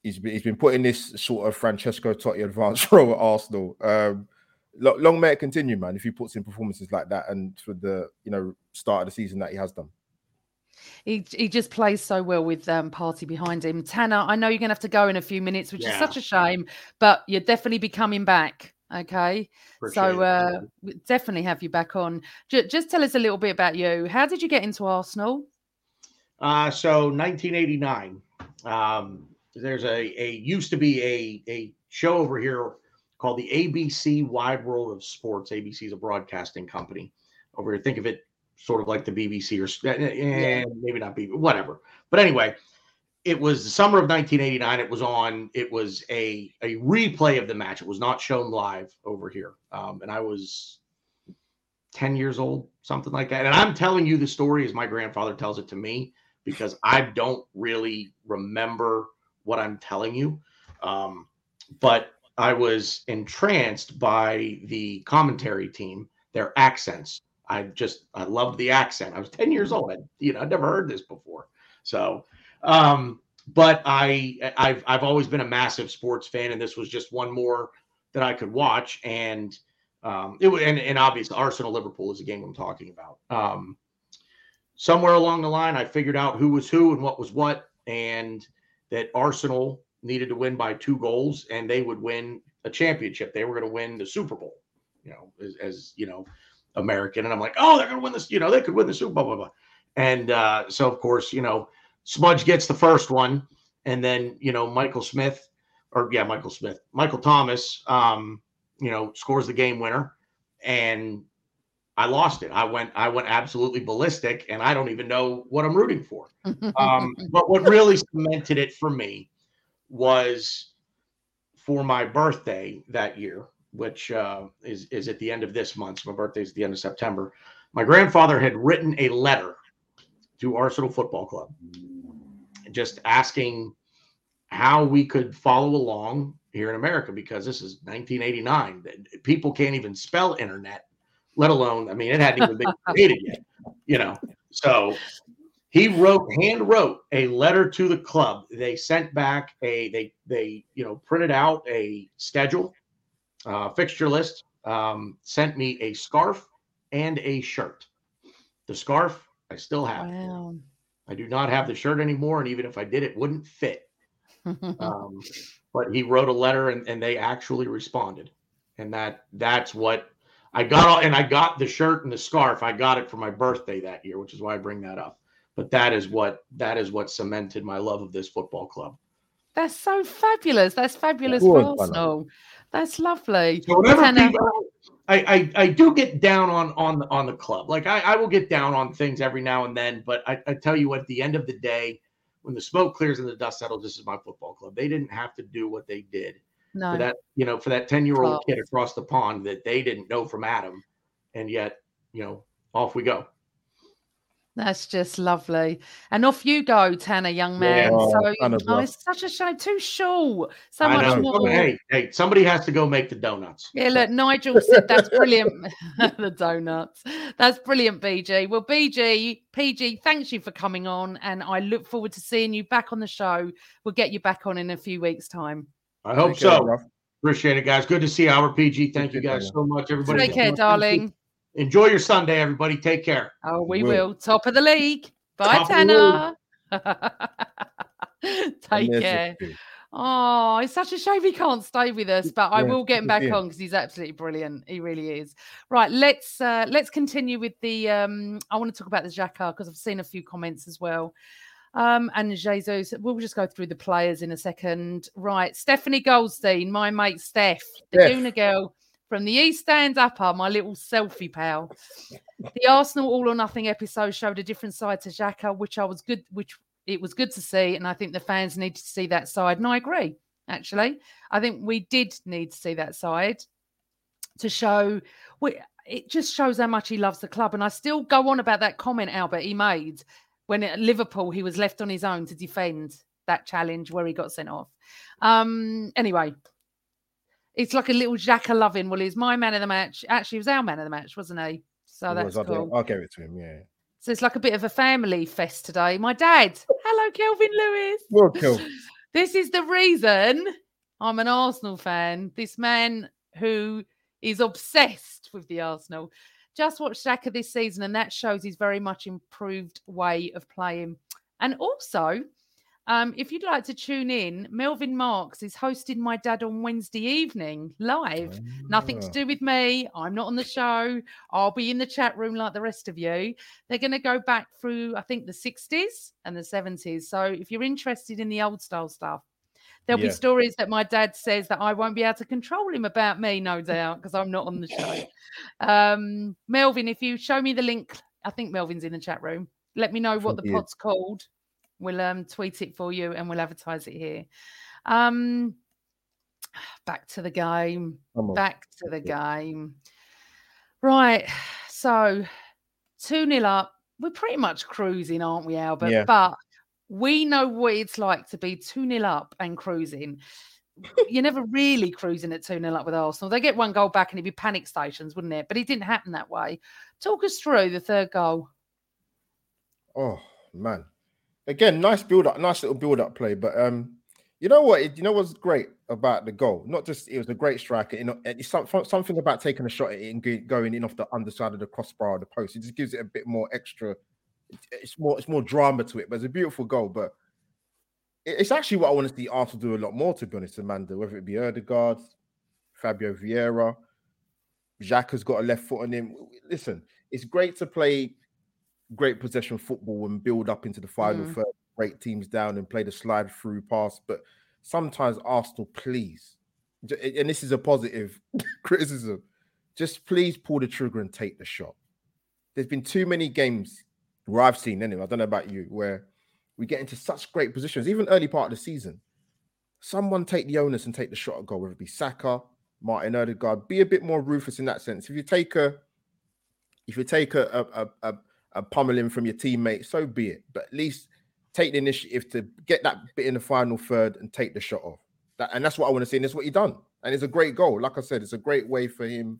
he's been, he's been put in this sort of Francesco Totti advanced [laughs] role at Arsenal. Um, lo- long may it continue, man. If he puts in performances like that and for the you know start of the season that he has done. He he just plays so well with um, Partey behind him. Tanner, I know you're going to have to go in a few minutes, which is such a shame, but you'll definitely be coming back. Okay, Appreciate so uh, we definitely have you back on. J- just tell us a little bit about you. How did you get into Arsenal? Uh, so 1989. Um, there's a, a used to be a, a show over here called the ABC Wide World of Sports. ABC is a broadcasting company over here. Think of it sort of like the BBC or eh, maybe not BBC, whatever. But anyway, it was the summer of 1989. It was on. It was a a replay of the match. It was not shown live over here. Um, and I was 10 years old, something like that. And I'm telling you the story as my grandfather tells it to me because I don't really remember what I'm telling you. Um, but I was entranced by the commentary team, their accents. I just I loved the accent. I was 10 years old. I, you know, I'd never heard this before. So um, but I I've I've always been a massive sports fan, and this was just one more that I could watch. And um, it was and, and obviously Arsenal Liverpool is the game I'm talking about. Um, somewhere along the line, I figured out who was who and what was what, and that Arsenal needed to win by two goals, and they would win a championship. They were going to win the Super Bowl, you know, as, as you know, American. And I'm like, oh, they're going to win this. You know, they could win the Super Bowl. Blah, blah, blah. And uh, so, of course, you know, Smudge gets the first one, and then you know Michael Smith, or yeah, Michael Smith, Michael Thomas, um, you know, scores the game winner, and I lost it. I went, I went absolutely ballistic, and I don't even know what I'm rooting for. [laughs] Um, but what really cemented it for me was for my birthday that year. which uh, is is at the end of this month. So my birthday is the end of September. My grandfather had written a letter to Arsenal Football Club, just asking how we could follow along here in America because this is 1989. People can't even spell internet, let alone, I mean, it hadn't even been created yet, you know. So he wrote, hand wrote a letter to the club. They sent back a, they, they, you know, printed out a schedule, uh, fixture list, um, sent me a scarf and a shirt. The scarf I still have. Wow. I do not have the shirt anymore, and even if I did, it wouldn't fit. [laughs] Um, but he wrote a letter, and, and they actually responded, and that that's what I got. All, and I got the shirt and the scarf. I got it for my birthday that year, which is why I bring that up. But that is what that is what cemented my love of this football club. That's so fabulous. That's fabulous Good for. Arsenal. That's lovely. So whenever people, I, I I do get down on on the on the club. Like I, I will get down on things every now and then, but I, I tell you, what, at the end of the day, when the smoke clears and the dust settles, this is my football club. They didn't have to do what they did no. for that, you know, for that 10 year old kid across the pond that they didn't know from Adam. And yet, you know, off we go. That's just lovely. And off you go, Tanner, young man. Oh, so oh, bro. it's such a shame. Too short. So I much know. more. Hey, hey, somebody has to go make the donuts. Yeah, look, Nigel said that's brilliant. [laughs] the donuts. That's brilliant, BG. Well, BG, PG, thanks you for coming on. And I look forward to seeing you back on the show. We'll get you back on in a few weeks' time. I hope Take so. bruv. Appreciate it, guys. Good to see our PG. Thank you Take care, guys so much, everybody. Take care, darling. Enjoy your Sunday, everybody. Take care. Oh, we Will. will. Top of the league. Bye, Top Tanner. [laughs] Take care. Oh, it's such a shame he can't stay with us, but I Yeah, will get him back to on because he's absolutely brilliant. He really is. Right, let's uh let's continue with the um I want to talk about the Xhaka because I've seen a few comments as well. Um and Jesus, we'll just go through the players in a second. Right, Stephanie Goldstein, my mate Steph, the Steph. Una girl from the East Stand Upper, my little selfie pal. The Arsenal All or Nothing episode showed a different side to Xhaka, which I was good, which it was good to see, and I think the fans need to see that side. And I agree, actually. I think we did need to see that side to show. We, it just shows how much he loves the club, and I still go on about that comment Albert he made when at Liverpool he was left on his own to defend that challenge where he got sent off. Um, anyway, it's like a little Xhaka loving. Well, he's my man of the match. Actually, he was our man of the match, wasn't he? So It that's was, cool. I'll give it to him. Yeah. So it's like a bit of a family fest today. My dad, hello, Kelvin Lewis. Well, cool. [laughs] This is the reason I'm an Arsenal fan. This man who is obsessed with the Arsenal. Just watched Xhaka this season, and that shows his very much improved way of playing. And also, um, if you'd like to tune in, Melvin Marks is hosting my dad on Wednesday evening live. Nothing to Ah. do with me. I'm not on the show. I'll be in the chat room like the rest of you. They're going to go back through, I think, the 60s and the 70s. So if you're interested in the old style stuff, there'll be stories that my dad says that I won't be able to control him about me, no doubt, because I'm not on the show. [laughs] Um, Melvin, if you show me the link, I think Melvin's in the chat room. Let me know what the pod's called. We'll um, tweet it for you and we'll advertise it here. Um, back to the game. Back to the game. Right. So 2 0 up. We're pretty much cruising, aren't we, Albert? Yeah. But we know what it's like to be 2 0 up and cruising. You're never [laughs] really cruising at 2 0 up with Arsenal. They get one goal back and it'd be panic stations, wouldn't it? But it didn't happen that way. Talk us through the third goal. Oh man, again, nice build up, nice little build up play. But um, you know what? You know what's great about the goal? Not just it was a great striker. You know, it's something about taking a shot at it and going in off the underside of the crossbar of the post. It just gives it a bit more extra. It's more, it's more drama to it. But it's a beautiful goal. But it's actually what I want to see Arsenal do a lot more. To be honest, Amanda, whether it be Odegaard, Fabio Vieira, Xhaka's got a left foot on him. Listen, it's great to play great possession football and build up into the final Mm. third, break teams down and play the slide through pass. But sometimes Arsenal, please, and this is a positive [laughs] criticism, just please pull the trigger and take the shot. There's been too many games where I've seen anyway. I don't know about you, where we get into such great positions, even early part of the season. Someone take the onus and take the shot at goal, whether it be Saka, Martin Odegaard. Be a bit more ruthless in that sense. If you take a, if you take a a, a, a pummeling from your teammate, so be it. But at least take the initiative to get that bit in the final third and take the shot off. That, and that's what I want to see. And that's what he done. And it's a great goal. Like I said, it's a great way for him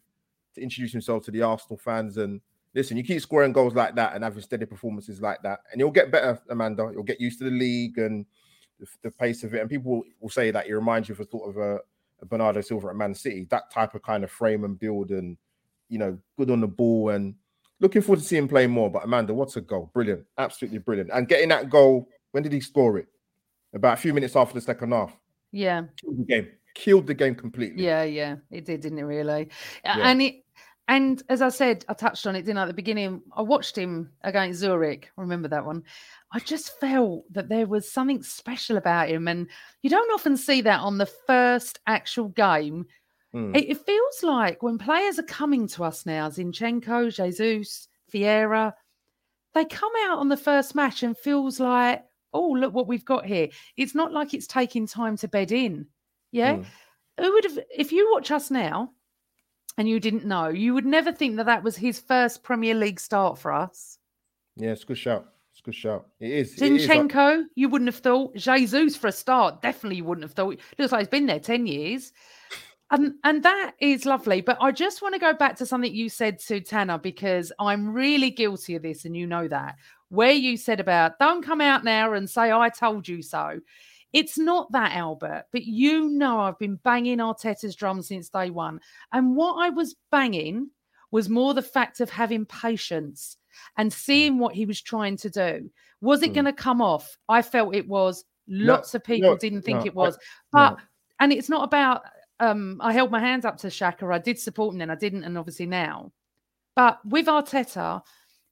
to introduce himself to the Arsenal fans. And listen, you keep scoring goals like that and having steady performances like that, and you'll get better, Amanda. You'll get used to the league and the, the pace of it. And people will, will say that he reminds you of a sort of a, a Bernardo Silva at Man City, that type of kind of frame and build and you know, good on the ball and looking forward to seeing him play more. But Amanda, what's a goal? Brilliant, absolutely brilliant. And getting that goal, when did he score it? About a few minutes after the second half. Yeah. Killed the game. Killed the game completely. Yeah, yeah. It did, didn't it really? Yeah. And it and as I said, I touched on it, didn't I, at the beginning? I watched him against Zurich. Remember that one? I just felt that there was something special about him. And you don't often see that on the first actual game. Mm. It, it, feels like when players are coming to us now, Zinchenko, Jesus, Vieira, they come out on the first match and feels like, oh, look what we've got here. It's not like it's taking time to bed in. Yeah. Mm. Who would have, if you watch us now, and you didn't know, you would never think that that was his first Premier League start for us. Yeah, it's a good shout. It's a good shout. It is. Zinchenko, it is. you wouldn't have thought. Jesus for a start, definitely you wouldn't have thought. Looks like he's been there 10 years. And, and that is lovely. But I just want to go back to something you said to Tanner because I'm really guilty of this, and you know that. Where you said about don't come out now and say, I told you so. It's not that, Albert, but you know I've been banging Arteta's drum since day one. And what I was banging was more the fact of having patience and seeing what he was trying to do. Was it mm. going to come off? I felt it was. Lots no, of people no, didn't think no, it was. But, and it's not about, um, I held my hands up to Xhaka. I did support him then, I didn't, and obviously now. But with Arteta,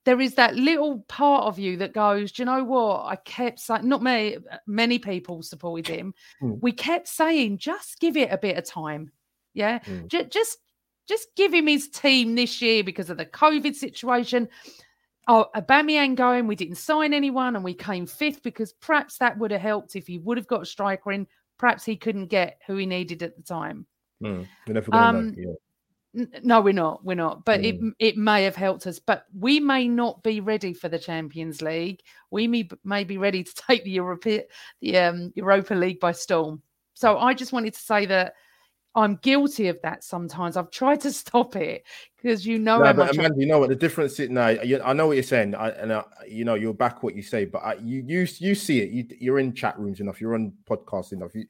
there is that little part of you that goes, do you know what? I kept saying, not me, many people supported him. Mm. We kept saying, just give it a bit of time. Yeah. Mm. J- just, just give him his team this year because of the COVID situation. Oh, Aubameyang going, we didn't sign anyone and we came fifth because perhaps that would have helped if he would have got a striker in. Perhaps he couldn't get who he needed at the time. Mm. Um, yeah no, we're not. We're not. But mm. it it may have helped us. But we may not be ready for the Champions League. We may, may be ready to [laughs] take the Europe the um, Europa League by storm. So I just wanted to say that I'm guilty of that sometimes. I've tried to [laughs] stop it because you know no, how but Amanda, I... you know what the difference is now. I know what you're saying, I, and I, you know you're back what you say, but I, you you you see it. You, you're in chat rooms enough. You're on podcasts enough. You,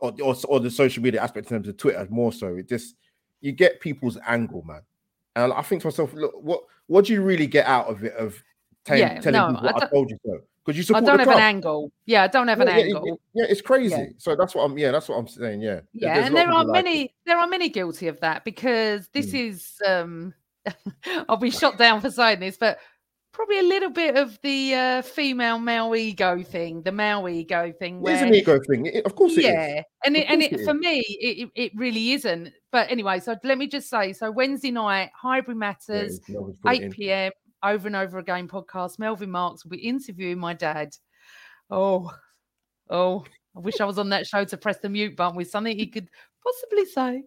or, or, or the social media aspect in terms of Twitter more so. It just you get people's angle, man. And I think to myself, look, what what do you really get out of it? Of t- yeah, telling no, people I, I, told you so? Because you support I don't have club. an angle. Yeah, I don't have an yeah, angle. Yeah, yeah, it's crazy. Yeah. So that's what I'm. Yeah, that's what I'm saying. Yeah. Yeah, There's and there are many. Like there are many guilty of that because this mm. is. um [laughs] I'll be shot down for saying this, but probably a little bit of the uh, female male ego thing, the male ego thing. Where, it's an ego thing, it, of course. yeah, and it, and it, for me, it, it really isn't. But anyway, so let me just say, so Wednesday night, Highbury Matters, yeah, eight p.m. Over and over again podcast. Melvin Marks will be interviewing my dad. Oh, oh, I wish I was on that show to press the mute button with something he could possibly say.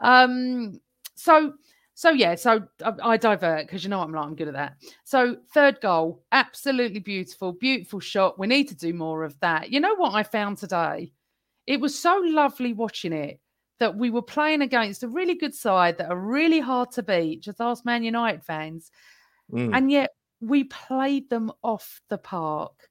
Um, so so yeah, so I, I divert because you know I'm like I'm good at that. So third goal, absolutely beautiful, beautiful shot. We need to do more of that. You know what I found today? It was so lovely watching it that we were playing against a really good side that are really hard to beat. Just ask Man United fans, mm. and yet we played them off the park.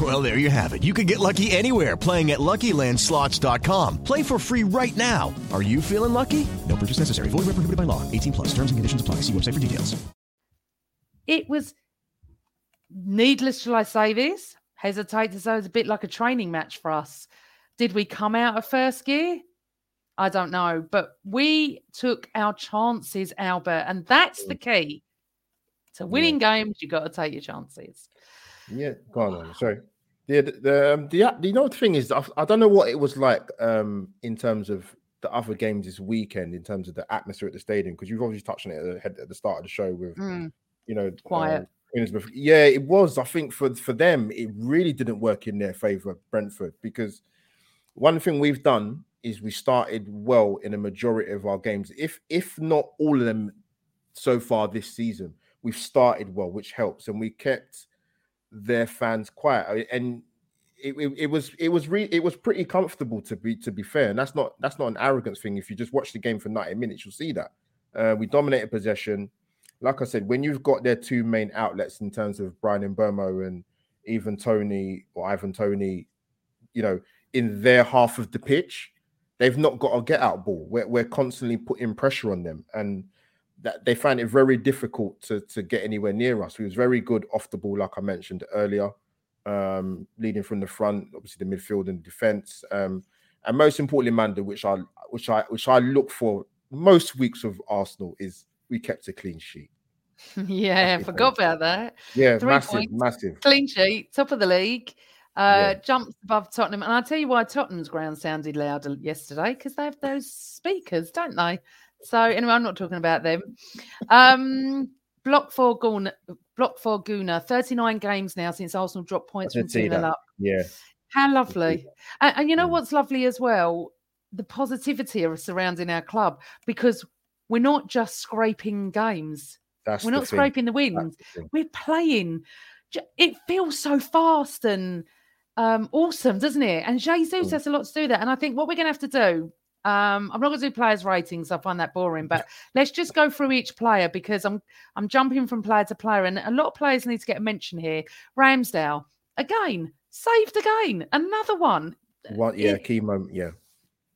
Well, there you have it. You can get lucky anywhere playing at LuckyLandSlots.com. Play for free right now. Are you feeling lucky? No purchase necessary. Void where prohibited by law. 18 plus. Terms and conditions apply. See website for details. It was needless, shall I say this? Hesitate to say it's a bit like a training match for us. Did we come out of first gear? I don't know, but we took our chances, Albert, and that's the key to winning games. You got to take your chances. Yeah, go on. man. Sorry. The the the, um, the the you know the thing is I, don't know what it was like um in terms of the other games this weekend in terms of the atmosphere at the stadium because you've obviously touched on it at the, at the start of the show with Mm. you know Quiet. Innsbruck. yeah, it was. I think for for them it really didn't work in their favor, Brentford, because one thing we've done is we started well in a majority of our games, if if not all of them so far this season. We've started well, which helps, and we kept their fans quiet. And it, it, it was it was re- it was pretty comfortable to be to be fair, and that's not that's not an arrogance thing. If you just watch the game for 90 minutes, you'll see that uh, we dominated possession. Like I said, when you've got their two main outlets in terms of Brian and Mbeumo and even Toney or Ivan Toney, you know, in their half of the pitch, they've not got a get out ball. We're, we're constantly putting pressure on them, and that they find it very difficult to to get anywhere near us. We was very good off the ball, like I mentioned earlier, um, leading from the front, obviously the midfield and defense, um, and most importantly, Manda, which I which I which I look for most weeks of Arsenal is we kept a clean sheet. [laughs] yeah, the forgot about that. Yeah, Three massive, points, massive. Clean sheet, top of the league. Uh, Yeah. Jumps above Tottenham. And I'll tell you why Tottenham's ground sounded louder yesterday because they have those speakers, don't they? So, anyway, I'm not talking about them. Um, Block for Guna, Block for Guna, 39 games now since Arsenal dropped points from did 2 0 up. Yeah, How lovely. And, and you know what's lovely as well? The positivity of surrounding our club because we're not just scraping games. That's we're not thing. scraping the wins. the. We're playing. It feels so fast and um, awesome, doesn't it? And Jesus Mm. has a lot to do that. And I think what we're going to have to do. Um, I'm not going to do players' ratings. I find that boring. But [laughs] let's just go through each player because I'm I'm jumping from player to player, and a lot of players need to get a mention here. Ramsdale again saved again, another one. One, yeah, it- key moment. Yeah,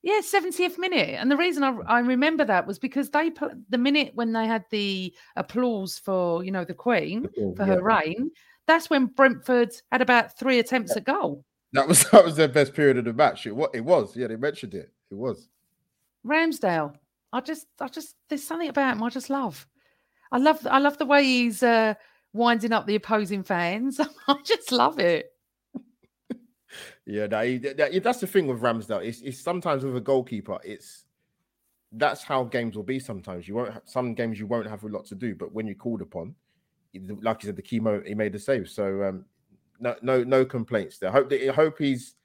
Yeah, 70th minute. And the reason I, I remember that was because they the minute when they had the applause for, you know, the Queen for her yeah. reign, that's when Brentford had about three attempts at goal. that was [laughs] that was their best period of the match. It, it was. Yeah, they mentioned it. It was. Ramsdale, I just, I just, there's something about him I just love. I love, I love the way he's uh, winding up the opposing fans. [laughs] I just love it. Yeah, that, that- that- that's the thing with Ramsdale. It's, it's sometimes with a goalkeeper, it's that's how games will be. Sometimes you won't. Have, some games you won't have a lot to do, but when you're called upon, like you said, the key moment he made the save. So um, no, no, no complaints there. Hope that hope he's.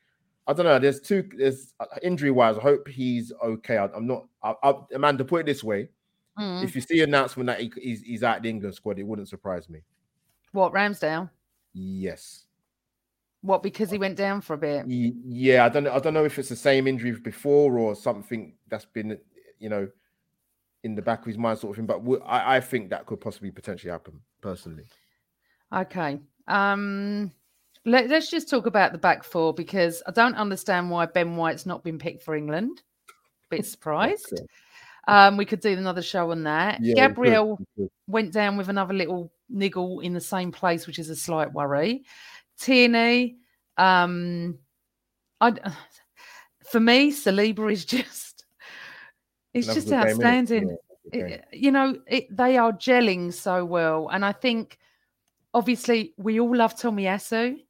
I don't know. There's two. There's injury wise. I hope he's okay. I, I'm not. I, I, Amanda, put it this way: Mm. if you see announcement that he, he's, he's out the England squad, it wouldn't surprise me. What, Ramsdale? Yes. What, because he went down for a bit? Yeah, I don't know. I don't know if it's the same injury before or something that's been, you know, in the back of his mind, sort of thing. But w- I, I think that could possibly potentially happen personally. Okay. Um let, us just talk about the back four because I don't understand why Ben White's not been picked for England. Bit [laughs] surprised. Okay. Um, we could do another show on that. Yeah, Gabriel went down with another little niggle in the same place, which is a slight worry. Tierney, um, I [sighs] for me, Saliba is just it's was just the game, innit? outstanding. Yeah. It- you know, it, they are gelling so well, and I think obviously we all love Tomiyasu. this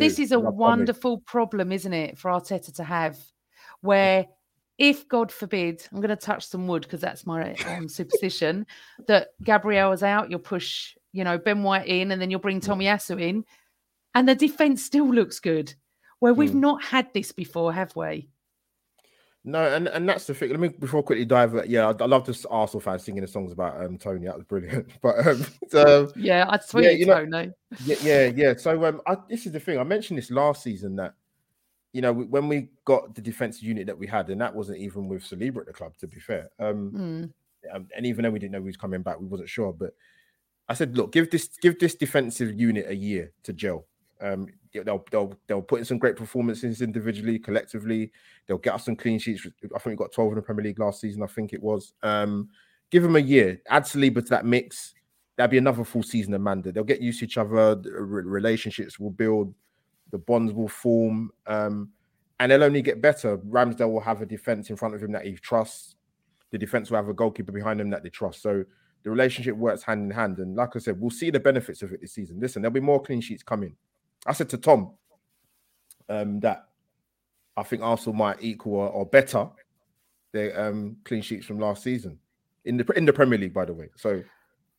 Dude, is a wonderful problem, isn't it, for Arteta to have, where if God forbid, I'm going to touch some wood because that's my um, superstition, that Gabriel is out, you'll push, you know, Ben White in, and then you'll bring Tommy Tomiyasu in, and the defense still looks good. Where we've Hmm. not had this before, have we? No, and, and that's the thing. Let me before I quickly dive. uh, Yeah, I, I love this Arsenal fans singing the songs about um Toney. That was brilliant. [laughs] But um, [laughs] so, Yeah, I swear, yeah, you know, Toney. yeah, yeah, yeah. So um, I, this is the thing. I mentioned this last season that you know when we got the defensive unit that we had, and that wasn't even with Saliba at the club. To be fair, um, Mm. and even though we didn't know he was coming back, we wasn't sure. But I said, look, give this give this defensive unit a year to gel. Um, they'll they'll they'll put in some great performances individually, collectively. They'll get us some clean sheets. I think we got 12 in the Premier League last season. I think it was. Um, give them a year. Add Saliba to that mix. That'd be another full season of Manda. They'll get used to each other. The relationships will build. The bonds will form. Um, and they'll only get better. Ramsdale will have a defense in front of him that he trusts. The defense will have a goalkeeper behind him that they trust. So the relationship works hand in hand. And like I said, we'll see the benefits of it this season. Listen, there'll be more clean sheets coming. I said to Tom um, that I think Arsenal might equal or, or better their um, clean sheets from last season in the in the Premier League, by the way. So,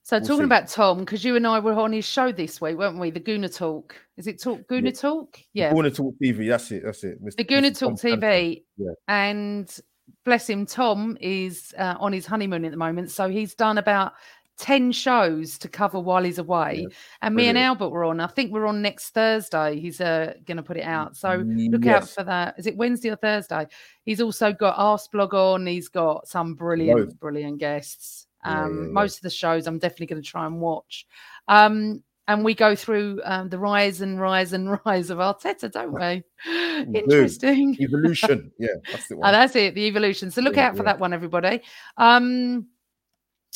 So we'll talking see. about Tom, because you and I were on his show this week, weren't we? The Guna Talk. Is it Talk Guna Yeah. Talk? Yeah. Guna Talk TV. That's it. That's it. Mr. the Guna Mr. Talk Tom TV. Yeah. And bless him, Tom is uh, on his honeymoon at the moment. So he's done about 10 shows to cover while he's away. and me and. Albert were on. I think we're on next Thursday. He's uh, going to put it out. So look out for that. Is it Wednesday or Thursday? He's also got Ask Blog on. He's got some brilliant, Loads. brilliant guests. Um, yeah, yeah. Most of the shows I'm definitely going to try and watch. Um, and we go through um, the rise and rise and [laughs] rise of Arteta, don't we? [laughs] Interesting. Evolution. Yeah, that's the [laughs] Oh, one. that's it, the evolution. So look Yeah, out for yeah. that one, everybody. Um,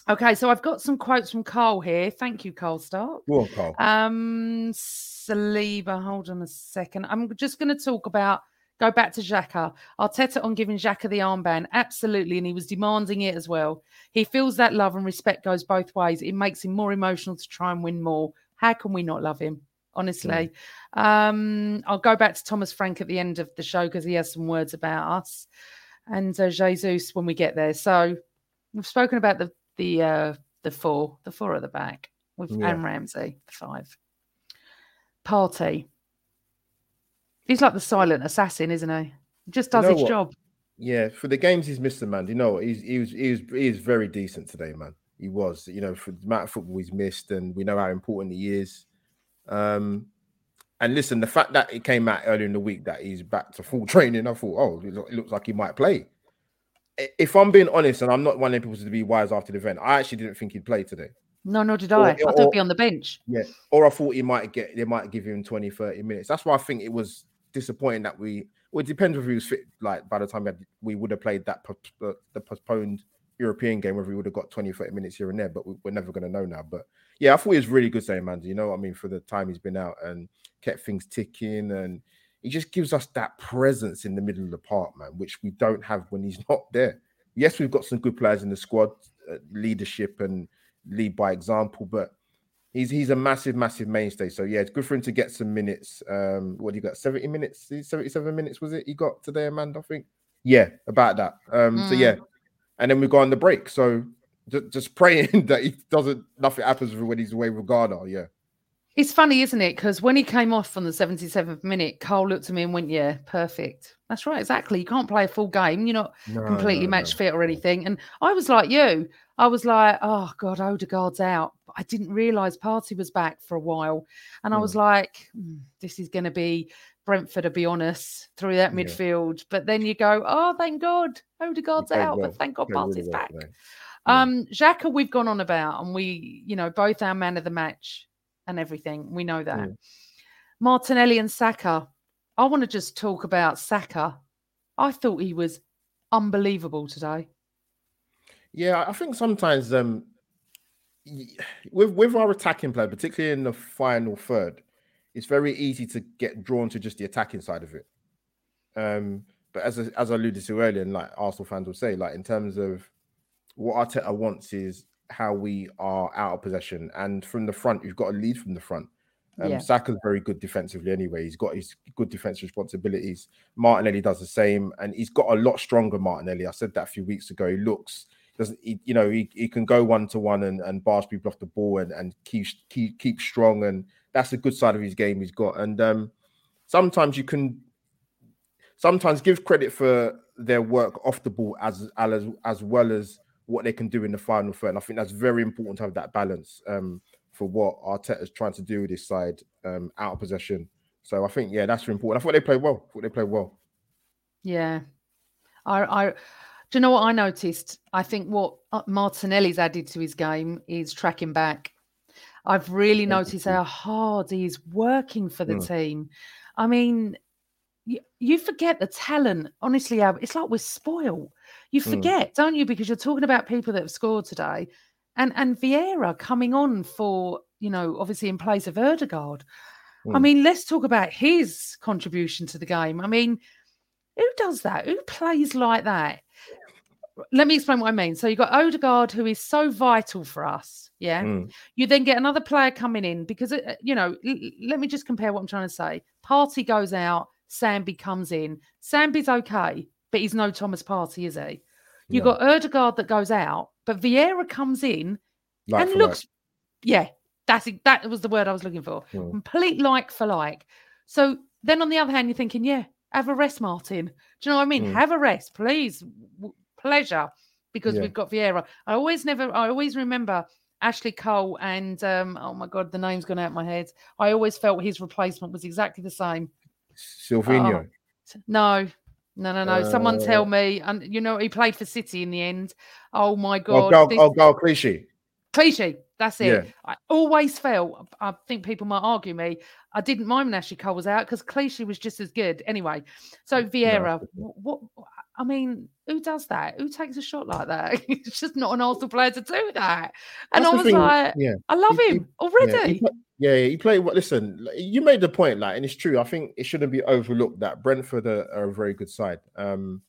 okay, so I've got some quotes from Carl here. Thank you, Carl Stark. Go on, Carl. Um, Saliba, hold on a second. I'm just going to talk about go back to Xhaka. Arteta on giving Xhaka the armband, absolutely, and he was demanding it as well. He feels that love and respect goes both ways. It makes him more emotional to try and win more. How can we not love him? Honestly, um, I'll go back to Thomas Frank at the end of the show because he has some words about us and uh, Jesus when we get there. So we've spoken about the the uh, the four, the four at the back with Yeah. Anne Ramsey, the five. Partey. He's like the silent assassin, isn't he? He just does know his what? job. Yeah, for the games he's missed, the man. You know, what? he's he was he was he is very decent today, man. He was, you know, for the amount of football he's missed, and we know how important he is. Um, and listen, the fact that it came out earlier in the week that he's back to full [laughs] training, I thought, oh, it looks like he might play. I- If I'm being honest, and I'm not wanting people to be wise after the event, I actually didn't think he'd play today. No, nor did Or- I. I thought he'd be on the bench. Yeah. Or I thought he might get they might give him 20, 30 minutes. That's why I think it was disappointing that we well, it depends if he was fit. Like by the time we, had, we would have played that uh, the postponed European game, whether we would have got 20, 30 minutes here and there, but we, we're never going to know now. But yeah, I thought he was really good saying, man. You know what I mean? For the time he's been out and kept things ticking, and he just gives us that presence in the middle of the park, man, which we don't have when he's [laughs] not there. Yes, we've got some good players in the squad, uh, leadership and lead by example, but he's he's a massive, massive mainstay. So yeah, it's good for him to get some minutes. Um, what do you got? 70 minutes, 77 minutes was it he got today, Amanda? I think. Yeah, about that. Um, so Mm. yeah. And then we go on the break. So just, just [laughs] praying that he doesn't nothing happens when he's away with Ghana. Yeah. It's funny, isn't it? Because when he came off on the 77th minute, Cole looked at me and went, Yeah, perfect. That's right, exactly. You can't play a full game. You're not No, completely no, match no. fit or anything. And I was like you. I was like, Oh God, Odegaard's out. But I didn't realise Partey was back for a while. And I was Hmm. like, "Hmm, This is going to be Brentford, to be honest, through that Yeah. midfield. But then you go, Oh, thank God, Odegaard's out. well. But thank God really Partey's well back. today. Um, Xhaka, we've gone on about, and we, you know, both our man of the match and everything. We know that. Mm. Martinelli and Saka. I want to just talk about Saka. I thought he was unbelievable today. Yeah, I think sometimes um with with our attacking play, particularly in the final third, it's very easy to get drawn to just the attacking side of it. Um, but as as I alluded to earlier, and like Arsenal fans will say, like in terms of what Arteta wants is how we are out of possession, and from the front, you've got to lead from the front. Um, Yeah. Saka's very good defensively anyway. He's got his good defensive responsibilities. Martinelli does the same, and he's got a lot stronger. Martinelli, I said that a few weeks ago. He looks doesn't he, you know he, he can go one to one and and bars people off the ball and and keep keep keep strong, and that's the good side of his game he's got. And um, sometimes you can sometimes give credit for their work off the ball as as as well as what they can do in the final third. And I think that's very important to have that balance um, for what Arteta's trying to do with this side um, out of possession. So I think yeah, that's very important. I thought they played well. I thought they played well. Yeah. I, I, do you know what I noticed? I think what uh, Martinelli's added to his game is tracking back. I've really noticed how hard he's working for the Mm. team. I mean, you, you forget the talent. Honestly, it's like we're spoiled. You Mm. forget, don't you? Because you're talking about people that have scored today, and and Vieira coming on for you know obviously in place of Odegaard. I Mm. mean, let's talk about his contribution to the game. I mean, who does that? Who plays like that? Let me explain what I mean. So you've got Odegaard, who is so vital for us. Yeah. Mm. You then get another player coming in because, uh, you know, l- let me just compare what I'm trying to say. Partey goes out, Sambi comes in. Sambi's okay, but he's no Thomas Partey, is he? You've No. got Odegaard that goes out, but Vieira comes in Like and for like. looks, yeah, that's. That was the word I was looking for. Mm. Complete like for like. So then on the other hand, you're thinking, yeah, have a rest, Martin. Do you know what I mean? Mm. Have a rest, please. W- Pleasure, because Yeah. we've got Vieira. I always never, I always remember Ashley Cole and um, oh my god, the name's gone out of my head. I always felt his replacement was exactly the same. Silvinho. Oh, no, no, no, no. Someone tell Uh, me. And you know, he played for City in the end. Oh my Oh, god, Gal, this- oh, Gael Clichy. cliche. That's it. Yeah. I always felt. I think people might argue me. I didn't mind when Ashley Cole was out because Clichy was just as good. Anyway, so Vieira, wh- what? I mean, who does that? Who takes a shot like that? [laughs] it's just not an Arsenal player to do that. And That's I was thing, like, yeah. I love He- he- him already. Yeah, he, pla- yeah, he played. What? Listen, you made the point, like, and it's true. I think it shouldn't be overlooked that Brentford are, are a very good side, um,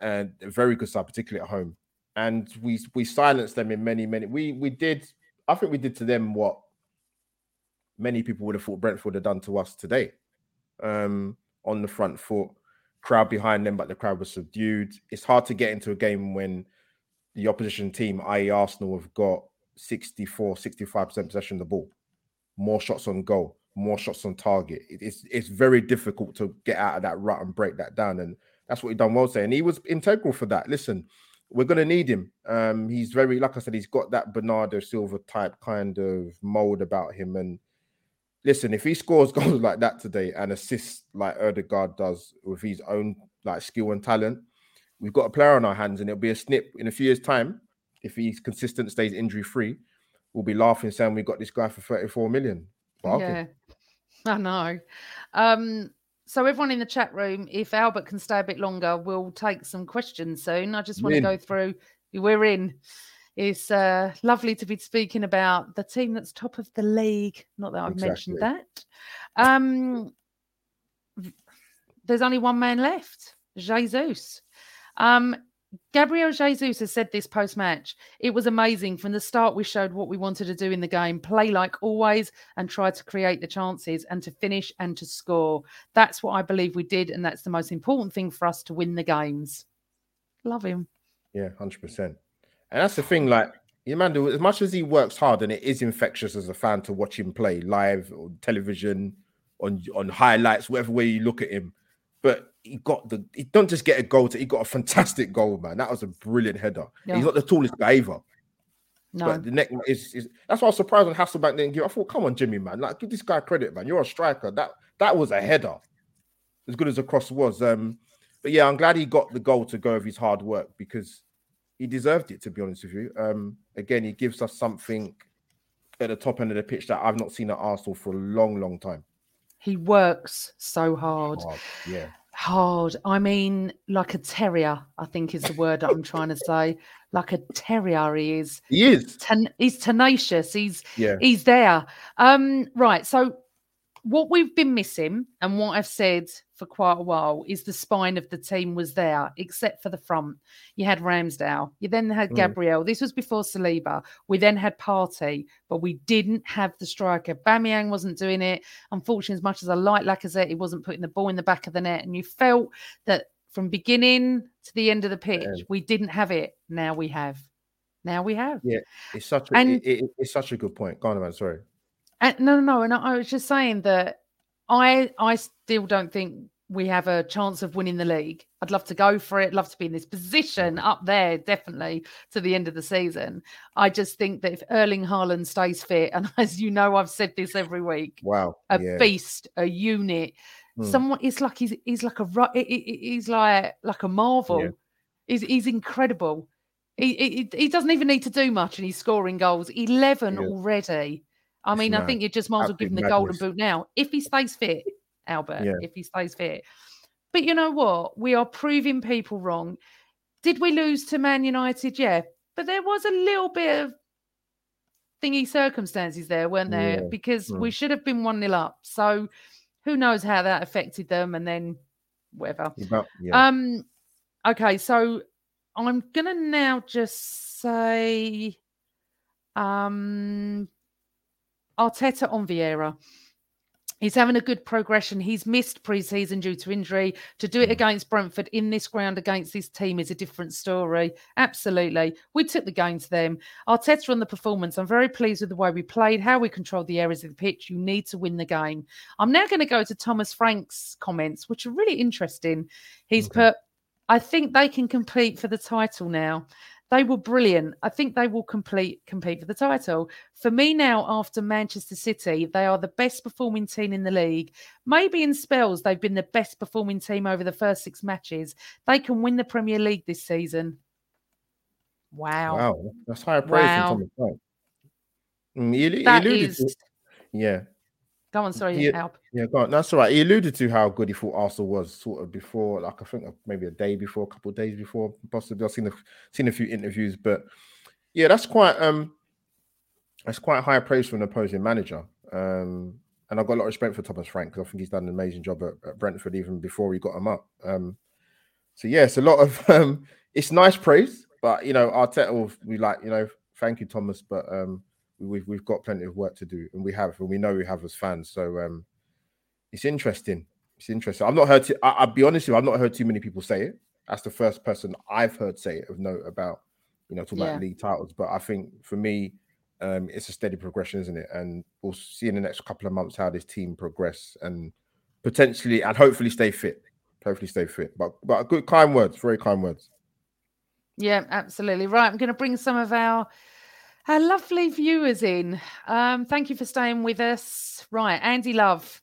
and a very good side, particularly at home. And we we silenced them in many many. We we did. I think we did to them what many people would have thought Brentford had done to us today. Um, on the front foot, crowd behind them, but the crowd was subdued. It's hard to get into a game when the opposition team, i.e., Arsenal, have got 64, 65% possession of the ball, more shots on goal, more shots on target. It's it's very difficult to get out of that rut and break that down. And that's what he done well and He was integral for that. Listen, we're gonna need him. Um, he's very, like I said, he's got that Bernardo Silva type kind of mold about him. And listen, if he scores [laughs] goals like that today and assists like Odegaard does with his own like skill and talent, we've got a player on our hands, and it'll be a snip in a few years' time. If he's consistent, stays injury free, we'll be laughing saying we got this guy for 34 million. Okay. Yeah, [laughs] I know. Um, so everyone in the chat room, if Albert can stay a bit longer, we'll take some questions soon. I just want to go through. We're in. It's uh, lovely to be speaking about the team that's top of the league. Not that I've mentioned that. Um, there's only one man left, Jesus. Um, Gabriel Jesus has said this post match. It was amazing. From the start, we showed what we wanted to do in the game play like always and try to create the chances and to finish and to score. That's what I believe we did. And that's the most important thing for us to win the games. Love him. Yeah, hundred percent. And that's the thing, like Emmanuel, as much as he works hard, and it is infectious as a fan to watch him play live on television, on on highlights, whatever way you look at him. But he got the he don't just get a goal, to he got a fantastic goal, man. That was a brilliant header. Yeah. He's not the tallest guy either. No. But the neck is, is that's why I was surprised when Hasselbaink didn't give. I thought, come on, Jimmy, man, like give this guy credit, man. You're a striker. That that was a header, as good as the cross was. Um, but yeah, I'm glad he got the goal to go of his hard work because he deserved it. To be honest with you, um, again, he gives us something at the top end of the pitch that I've not seen at Arsenal for a long, long time. He works so hard. Hard, yeah, Hard. I mean, like a terrier, I think is the word that I'm trying to [laughs] say. Like a terrier, he is. he is. Ten- he's tenacious. He's Yeah. he's there. Um, right. So what we've been missing and what I've said for quite a while is the spine of the team was there, except for the front. You had Ramsdale, you then had Mm. Gabriel. This was before Saliba. We then had Partey, but we didn't have the striker. Bamiang wasn't doing it. Unfortunately, as much as I like Lacazette, he wasn't putting the ball in the back of the net. And you felt that from beginning to the end of the pitch, Yeah. we didn't have it. Now we have. Now we have. Yeah, it's such a And- it- it- it's such a good point. Go on, man. Sorry. And, no, no, no. And I, was just saying that I I still don't think we have a chance of winning the league. I'd love to go for it. Love to be in this position up there, definitely to the end of the season. I just think that if Erling Haaland stays fit, and [laughs] as you know, I've said this every week, Wow. a yeah. beast, a unit. Hmm. Someone, it's like he's he's like a he's like like a marvel. Yeah. He's he's incredible. He, he he doesn't even need to do much, and he's scoring goals. Eleven Yeah. already. I mean, I think you just might as well give him the Absolute golden boot now if he stays fit, Albert. Yeah. If he stays fit. But you know what? We are proving people wrong. Did we lose to Man United? Yeah. But there was a little bit of thingy circumstances there, weren't there? Yeah. Because we Mm. should have been 1 0 up. So who knows how that affected them and then whatever. Yeah. Um okay, so I'm gonna now just say um Arteta on Vieira. He's having a good progression. He's missed preseason due to injury. To do it hmm. against Brentford in this ground against this team is a different story. Absolutely. We took the game to them. Arteta on the performance. I'm very pleased with the way we played, how we controlled the areas of the pitch. You need to win the game. I'm now going to go to Thomas Frank's comments, which are really interesting. He's put, I think they can compete for the title now. They were brilliant. I think they will complete compete for the title. For me now, after Manchester City, they are the best performing team in the league. Maybe in spells, they've been the best performing team over the first six matches. They can win the Premier League this season. Wow. Wow, that's higher praise Wow. from Thomas Frank. Mm, he, he That is- to, yeah, Go on, sorry, he, Alp. yeah, go on. That's all right. He alluded to how good he thought Arsenal was, sort of before, like I think maybe a day before, a couple of days before, possibly. I've seen a, seen a few interviews, but yeah, that's quite um, that's quite high praise from an opposing manager. Um, and I've got a lot of respect for Thomas Frank because I think he's done an amazing job at, at Brentford even before he got him up. Um, so yeah, it's a lot of [laughs] um, it's nice praise, but you know, Arteta will we like you know, thank you Thomas, but um, we've we've got plenty of work to do, and we have, and we know we have as fans. So um, it's interesting. It's interesting. I've not heard. I, I'll be honest with you. I've not heard too many people say it. That's the first person I've heard say it of note about you know talking Yeah. about league titles. But I think for me, um, it's a steady progression, isn't it? And we'll see in the next couple of months how this team progress and potentially and hopefully stay fit. Hopefully stay fit. But but good kind words, very kind words. Yeah, absolutely. Right. I'm going to bring some of our our lovely viewers in. Um, thank you for staying with us. Right, Andy Love.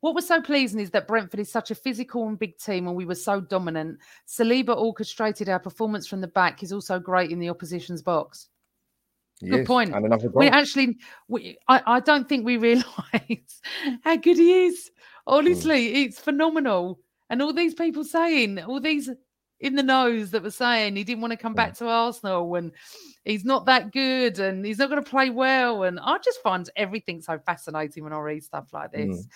What was so pleasing is that Brentford is such a physical and big team, and we were so dominant. Saliba orchestrated our performance from the back. He's also great in the opposition's box. Good point. And another We actually, we, I, I don't think we [laughs] realise how good he is. Honestly, it's phenomenal. And all these people saying, all these in the nose that were saying he didn't want to come back to Arsenal and he's not that good and he's not going to play well. And I just find everything so fascinating when I read stuff like this.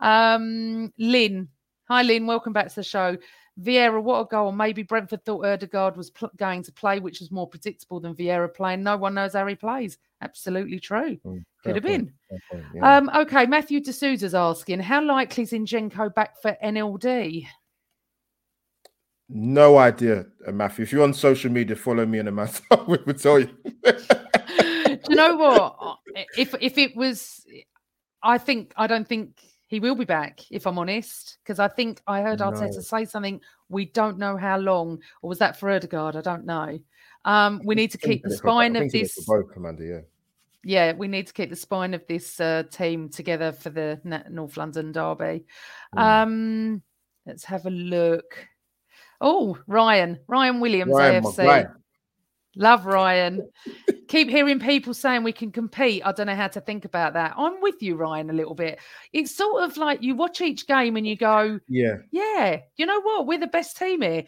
Um, Lynn, hi Lynn, welcome back to the show. Vieira, what a goal! Maybe Brentford thought Odegaard was pl- going to play, which was more predictable than Vieira playing. No one knows how he plays. Absolutely true. Fair Could have been. point, yeah. Um, okay, Matthew D'Souza's asking, how likely is Zinchenko back for NLD? No idea, uh, Matthew. If you're on social media, follow me the matter. [laughs] we will tell you. [laughs] Do you know what? If if it was, I think I don't think he will be back. If I'm honest, because I think I heard Arteta No. say something. We don't know how long, or was that for Odegaard? I don't know. Um, we need to keep the Think for- I spine of this. both, Commander. Yeah. Yeah, we need to keep the spine of this uh, team together for the North London derby. Mm. Um, let's have a look. Oh, Ryan, Ryan Williams, Ryan, AFC. Love Ryan. Keep hearing people saying we can compete. I don't know how to think about that. I'm with you, Ryan, a little bit. It's sort of like you watch each game and you go, Yeah. yeah, you know what? We're the best team here.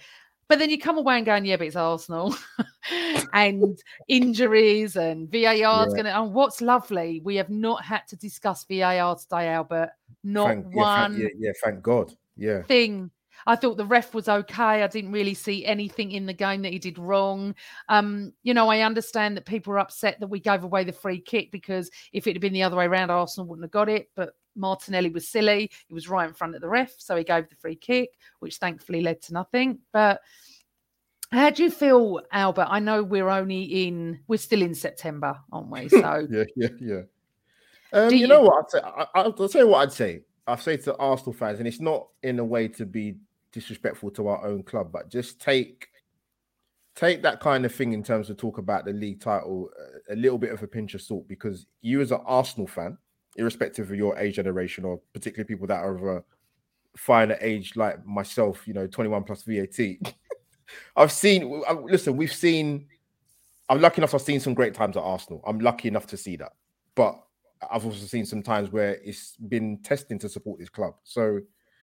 But then you come away and going, yeah, but it's Arsenal [laughs] and injuries and VAR's Yeah. going to. And what's lovely, we have not had to discuss VAR today, Albert. Not Thank, yeah, one thank, yeah, yeah, thank God. Yeah. thing. I thought the ref was okay. I didn't really see anything in the game that he did wrong. Um, you know, I understand that people are upset that we gave away the free kick because if it had been the other way around, Arsenal wouldn't have got it. But Martinelli was silly. He was right in front of the ref, so he gave the free kick, which thankfully led to nothing. But how do you feel, Albert? I know we're only in, we're still in September, aren't we? [laughs] So yeah, yeah, yeah. Um, you, you- know what? I'd say, I, I, I'll tell you what I'd say. I'll say to Arsenal fans, and it's not in a way to be disrespectful to our own club, but just take take that kind of thing in terms of talk about the league title uh, a little bit of a pinch of salt because you as an Arsenal fan, irrespective of your age generation or particularly people that are of a finer age like myself, you know, 21 plus VAT. [laughs] I've seen listen, we've seen I'm lucky enough I've seen some great times at Arsenal. I'm lucky enough to see that. But I've also seen some times where it's been testing to support this club. So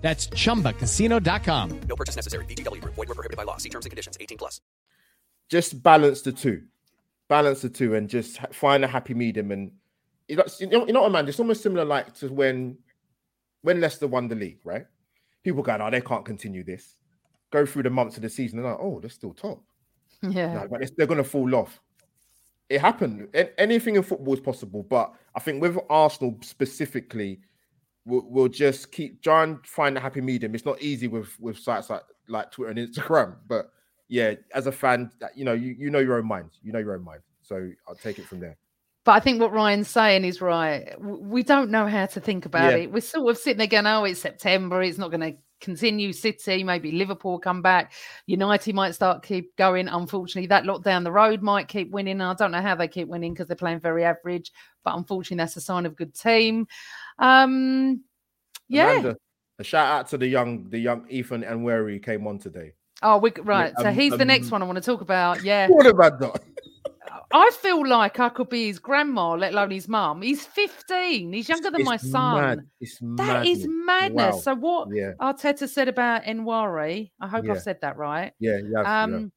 That's chumbacasino.com. No purchase necessary. VGW Group. Void were prohibited by law. See terms and conditions. 18 plus. just balance the two, balance the two, and just find a happy medium. And you know, you know, you know what, man? It's almost similar like to when when Leicester won the league, right? People go, "Oh, they can't continue this." Go through the months of the season, and like, "Oh, they're still top." Yeah. No, but they're going to fall off. It happened. Anything in football is possible, but I think with Arsenal specifically, we'll, we'll just keep try and find a happy medium. It's not easy with with sites like like Twitter and Instagram, but yeah, as a fan, you know, you, you know your own mind. You know your own mind. So I'll take it from there. But I think what Ryan's saying is right. We don't know how to think about Yeah. it. We're sort of sitting there going, oh, it's September. It's not going to continue. City, maybe Liverpool come back. United might start keep going. Unfortunately, that lot down the road might keep winning. I don't know how they keep winning because they're playing very average. But unfortunately, that's a sign of a good team. Um, yeah. Amanda, a shout out to the young, the young Ethan and where he came on today. Oh, we right. so um, he's the next um, one I want to talk about. Yeah. What about that? [laughs] I feel like I could be his grandma, let alone his mum. He's 15. He's younger than It's my son. mad. That is madness. Wow. So what Yeah. Arteta said about Nwaneri, I hope Yeah. I've said that right. Yeah, yeah, yeah. Um,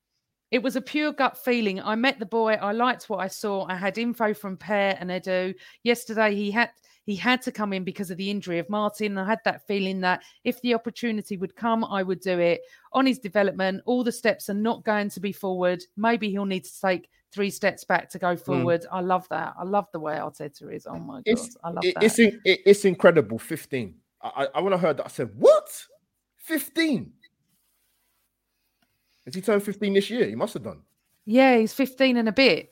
it was a pure gut feeling. I met the boy. I liked what I saw. I had info from Per and Edu. Yesterday he had he had to come in because of the injury of Martin. I had that feeling that if the opportunity would come, I would do it. On his development, all the steps are not going to be forward. Maybe he'll need to take three steps back to go hmm. forward. I love that. I love the way Arteta is. Oh my god, it's I love it- that. it's in, it- it's incredible. Fifteen. I, I when I heard that, I said, "What? 15? Has he turned fifteen this year? He must have done. Yeah, he's 15 and a bit.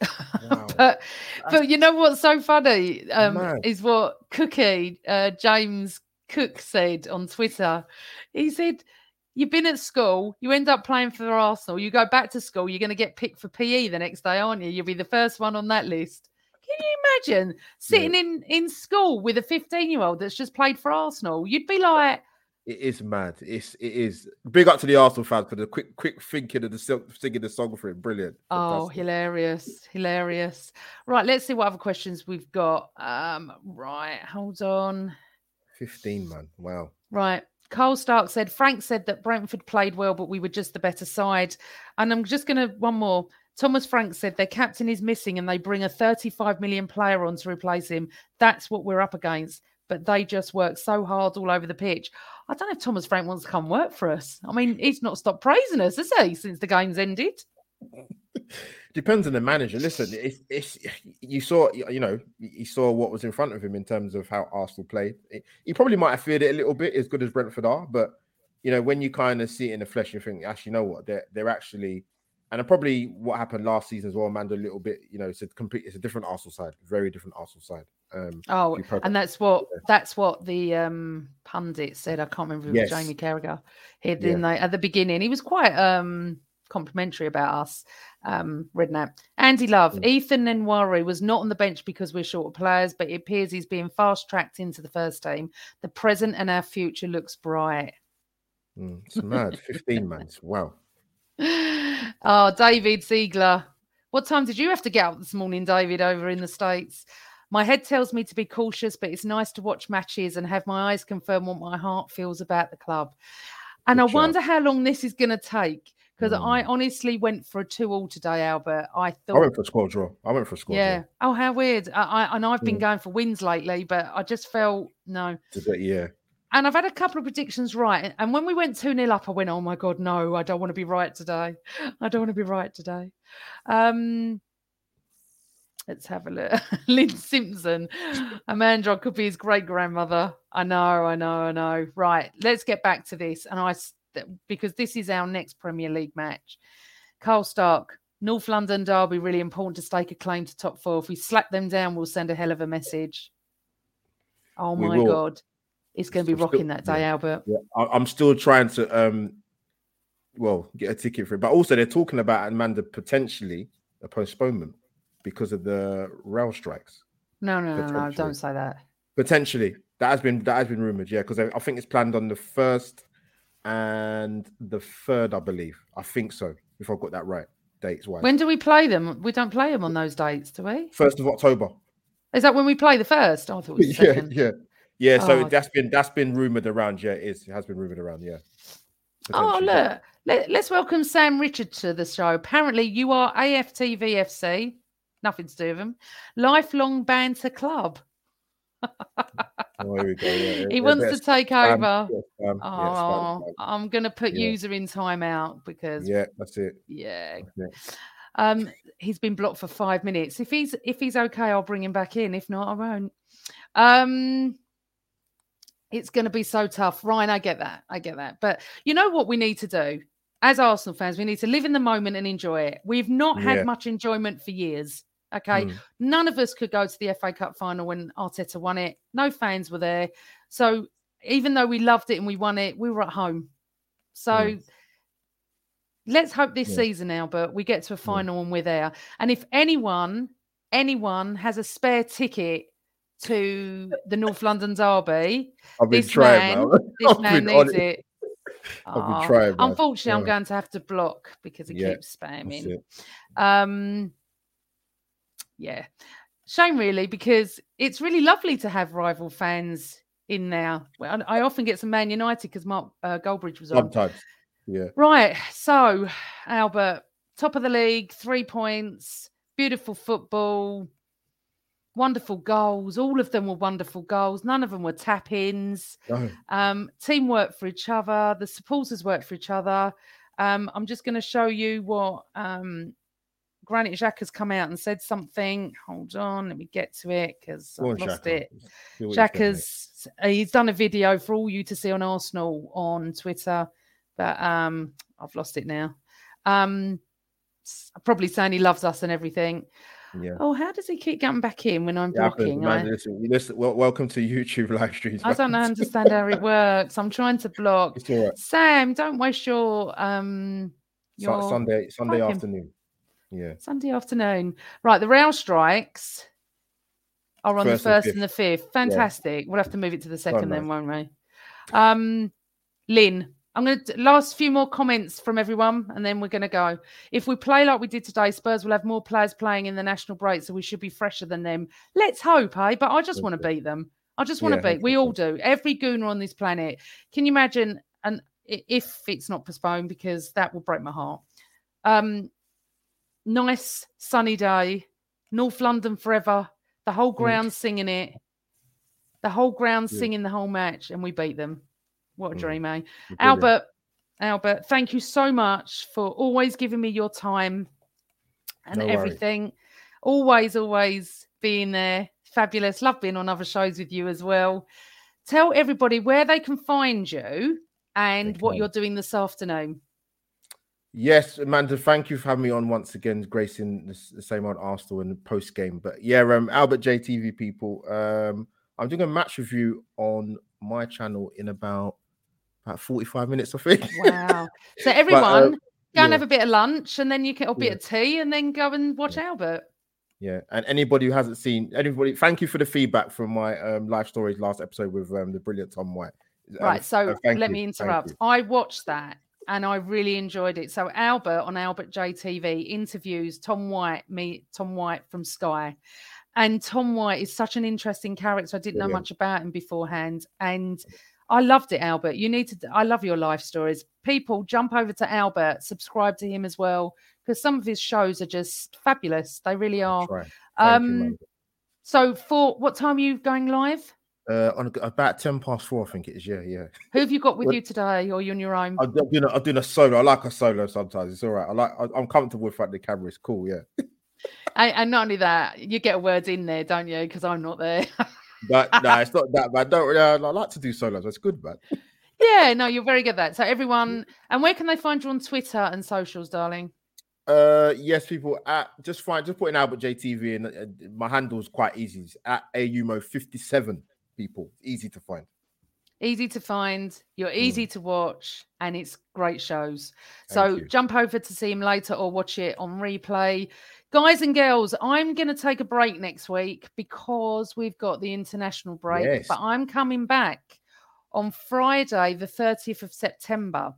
Wow. [laughs] but but you know what's so funny um, is what Cookie uh, James Cook said on Twitter. He said, "You've been at school, you end up playing for Arsenal, you go back to school, you're going to get picked for PE the next day, aren't you? You'll be the first one on that list." Can you imagine sitting in in school with a 15 year old that's just played for Arsenal? You'd be like, It is mad. It's it is. Big up to the Arsenal fans for the quick quick thinking of the singing the song for it. Brilliant. Oh, Fantastic. hilarious, hilarious. Right, let's see what other questions we've got. Um, right, hold on. fifteen man. Wow. Right. Carl Stark said Frank said that Brentford played well, but we were just the better side. And I'm just gonna one more. Thomas Frank said their captain is missing and they bring a 35 million player on to replace him. That's what we're up against. But they just work so hard all over the pitch. I don't know if Thomas Frank wants to come work for us. I mean, he's not stopped praising us, has he, since the game's ended? [laughs] Depends on the manager. Listen, it's you saw you know you saw what was in front of him in terms of how Arsenal played. He probably might have feared it a little bit, as good as Brentford are. But you know when you kind of see it in the flesh, you think actually, you know what? They're they're actually, and probably what happened last season as well, Amanda. A little bit, you know, it's a complete, it's a different Arsenal side, very different Arsenal side. Um, Oh, perfect- and that's what that's what the um pundit said. I can't remember if it was Yes. Jamie Carragher. He Yeah. didn't they at the beginning. He was quite um complimentary about us, um, Redknapp. Andy Love, Mm. Ethan Nwaneri was not on the bench because we're short of players, but it appears he's being fast tracked into the first team. The present and our future looks bright. Mm, it's mad. Fifteen months. [laughs] Wow. oh, David Ziegler. What time did you have to get up this morning, David, over in the States? My head tells me to be cautious, but it's nice to watch matches and have my eyes confirm what my heart feels about the club. And Good I shout. wonder how long this is going to take because Mm. I honestly went for a two all today, Albert. I thought I went for a squad draw. I went for a squad yeah. draw. Oh, how weird. I, I, and I've been Mm. going for wins lately, but I just felt no. Get- Yeah. And I've had a couple of predictions right. And when we went 2 0 up, I went, oh my God, no, I don't want to be right today. I don't want to be right today. Um, let's have a look. [laughs] Lynn Simpson. Amanda could be his great grandmother. I know, I know, I know. Right. Let's get back to this. And I, because this is our next Premier League match. Carl Stark, North London Derby, really important to stake a claim to top four. If we slap them down, we'll send a hell of a message. Oh We my will. God. it's going to be I'm still- rocking that day, yeah. Albert. Yeah, I'm still trying to um, well, get a ticket for it. But also, they're talking about Amanda potentially a postponement because of the rail strikes. No, no, no, no, don't say that. Potentially, that has been that has been rumored. Yeah, because I, I think it's planned on the first and the third, I believe. I think so. If I got that right, dates wise. When do we play them? We don't play them on those dates, do we? First of October. Is that when we play the first? Oh, I thought it was the yeah, second. yeah, yeah. So Oh. that's been that's been rumored around. Yeah, it is. It has been rumored around. Yeah. Oh, look. Let, let's welcome Sam Richard to the show. Apparently, you are AFTVFC. Nothing to do with him. Lifelong Banter Club. Oh, here we go. Yeah, [laughs] He wants to take over. yeah, spam, yeah, spam, Oh, spam. I'm going to put Yeah. user in timeout because Yeah, that's it. yeah. That's it. Um, he's been blocked for five minutes. If he's if he's okay, I'll bring him back in. If not, I won't. Um, it's going to be so tough, Ryan. I get that. I get that. But you know what we need to do as Arsenal fans? We need to live in the moment and enjoy it. We've not had much enjoyment for years. Okay, Mm. none of us could go to the FA Cup final when Arteta won it. No fans were there. So even though we loved it and we won it, we were at home. So Mm. let's hope this Yeah. season, Albert, we get to a final and we're there. And if anyone, anyone has a spare ticket to the North London Derby, I've been this trying, man, man. [laughs] this man needs it. it. I've been Ah, trying. Unfortunately, I'm going to have to block because Yeah, keeps spamming. it. Um, yeah, shame really because it's really lovely to have rival fans in there. Well, I often get some Man United because Mark uh, Goldbridge was on. Sometimes. Yeah. Right. So, Albert, top of the league, three points, beautiful football, wonderful goals. All of them were wonderful goals. None of them were tap ins. No. Um, team worked for each other. The supporters worked for each other. Um, I'm just going to show you what um, Granit Xhaka has come out and said something. Hold on, let me get to it because I've lost Xhaka. it. Jack what you think, mate. Xhaka's uh, he's done a video for all you to see on Arsenal on Twitter, but um, I've lost it now. Um, probably saying he loves us and everything. Yeah. Oh, how does he keep getting back in when I'm happens, blocking? man. I, Listen, listen, wel- welcome to YouTube [laughs] live streams. I don't understand how it works. I'm trying to block. Right. Sam, don't waste your um your Sunday, Sunday afternoon. Yeah. Sunday afternoon. Right, the rail strikes are on First the first and the fifth. Fantastic. We'll have to move it to the second then, nice. won't we? Um, Lynn, I'm going to last few more comments from everyone, and then we're going to go. If we play like we did today, Spurs will have more players playing in the national break, so we should be fresher than them. Let's hope, eh? But I just want to beat them. I just want to Yeah, beat. We all do. Every gooner on this planet. Can you imagine? And if it's not postponed, because that will break my heart. Um, nice sunny day, North London forever. The whole ground singing it. The whole ground Yeah. singing the whole match, and we beat them. What a Mm. dream, eh? Brilliant. Albert, Albert, thank you so much for always giving me your time and No everything. Always, always being there. Fabulous. Love being on other shows with you as well. Tell everybody where they can find you and what you're doing this afternoon. Yes, Amanda, thank you for having me on once again, gracing the, the same old Arsenal in the post game. But yeah, um, Albert JTV people, um, I'm doing a match review on my channel in about about 45 minutes, I think. Wow. So [laughs] But, everyone, uh, go and yeah. have a bit of lunch and then you can or a bit Yeah. of tea and then go and watch Albert. Yeah, and anybody who hasn't seen anybody, thank you for the feedback from my um, live stories last episode with um, the brilliant Tom White. Um, Right. So let you, me interrupt. I watched that and I really enjoyed it. So Albert on Albert JTV interviews Tom White, me Tom White from Sky. And Tom White is such an interesting character. I didn't know much about him beforehand. And I loved it, Albert. You need to I love your life stories. People jump over to Albert, subscribe to him as well, because some of his shows are just fabulous. They really are. You, Um Amanda. so for what time are you going live? Uh, on about 10 past four, I think it is. Yeah, yeah. Who have you got with Well- you today, or you on your own? I'm doing, a, I'm doing a solo. I like a solo sometimes. It's all right. I like. I, I'm comfortable with like the camera. It's cool. Yeah. [laughs] And, and not only that, you get a word in there, don't you? Because I'm not there. [laughs] But no, it's not that bad. Don't. Uh, I like to do solos. It's good, man. yeah, no, you're very good at that. So everyone, and where can they find you on Twitter and socials, darling? Uh, yes, people. At just find just put in Albert JTV and uh, my handle's quite easy. It's at aumo57. People, easy to find. easy to find, you're mm. easy to watch, and it's great shows. Thank so you. jump over to see him later or watch it on replay. Guys and girls, I'm going to take a break next week because we've got the international break, Yes. but I'm coming back on Friday, the 30th of September,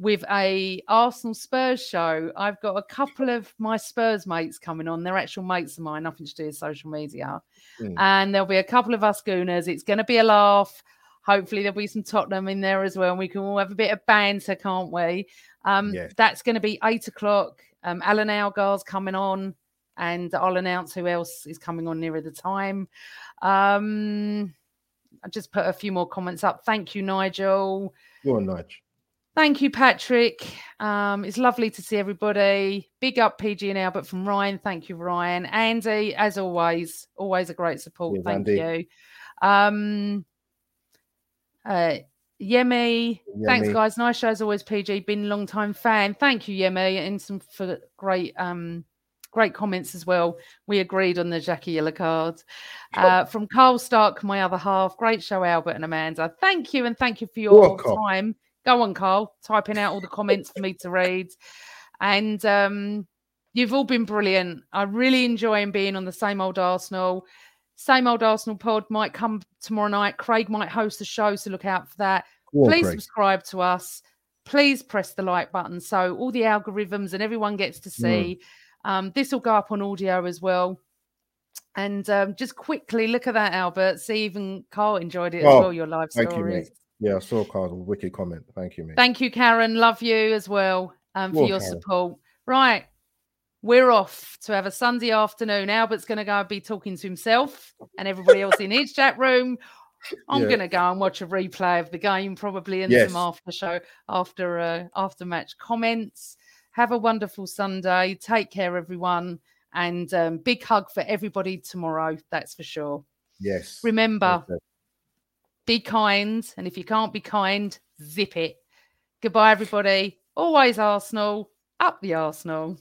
with a Arsenal Spurs show. I've got a couple of my Spurs mates coming on. They're actual mates of mine, nothing to do with social media. Mm. And there'll be a couple of us gooners. It's going to be a laugh. Hopefully, there'll be some Tottenham in there as well. And we can all have a bit of banter, can't we? Um, Yes. That's going to be eight o'clock. Um, Alan Algar's coming on, and I'll announce who else is coming on nearer the time. Um, I just put a few more comments up. Thank you, Nigel. Go on, Nige. Thank you, Patrick. Um, it's lovely to see everybody. Big up PG and Albert from Ryan. Thank you, Ryan. Andy, as always, always a great support. Cheers, Thank Andy. you. Um, uh, Yemi, thanks, guys. Nice show as always, PG. Been a long time fan. Thank you, Yemi, and some for great um great comments as well. We agreed on the Xhaka Yellow card. Uh, from Carl Stark, my other half. Great show, Albert and Amanda. Thank you, and thank you for your Welcome. time. Go on, Carl, typing out all the comments for me to read. And um, you've all been brilliant. I really enjoying being on the same old Arsenal. Same old Arsenal pod might come tomorrow night. Craig might host the show, so look out for that. Please Craig. subscribe to us. Please press the like button so all the algorithms and everyone gets Mm. to see. Um, this will go up on audio as well. And um, just quickly look at that, Albert. See, even Carl enjoyed it as Oh, well. Your live you, stories. mate. Yeah, I saw Carl's wicked comment. Thank you, mate. Thank you, Karen. Love you as well um, for Well, your Karen. support. Right. We're off to have a Sunday afternoon. Albert's going to go and be talking to himself and everybody else in his chat room. I'm Yeah. going to go and watch a replay of the game, probably, and Yes. some after show, after uh, after match comments. Have a wonderful Sunday. Take care, everyone, and um, big hug for everybody tomorrow. That's for sure. Yes. Remember, Okay. Be kind, and if you can't be kind, zip it. Goodbye, everybody. Always Arsenal. Up the Arsenal.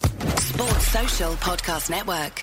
Sports Social Podcast Network.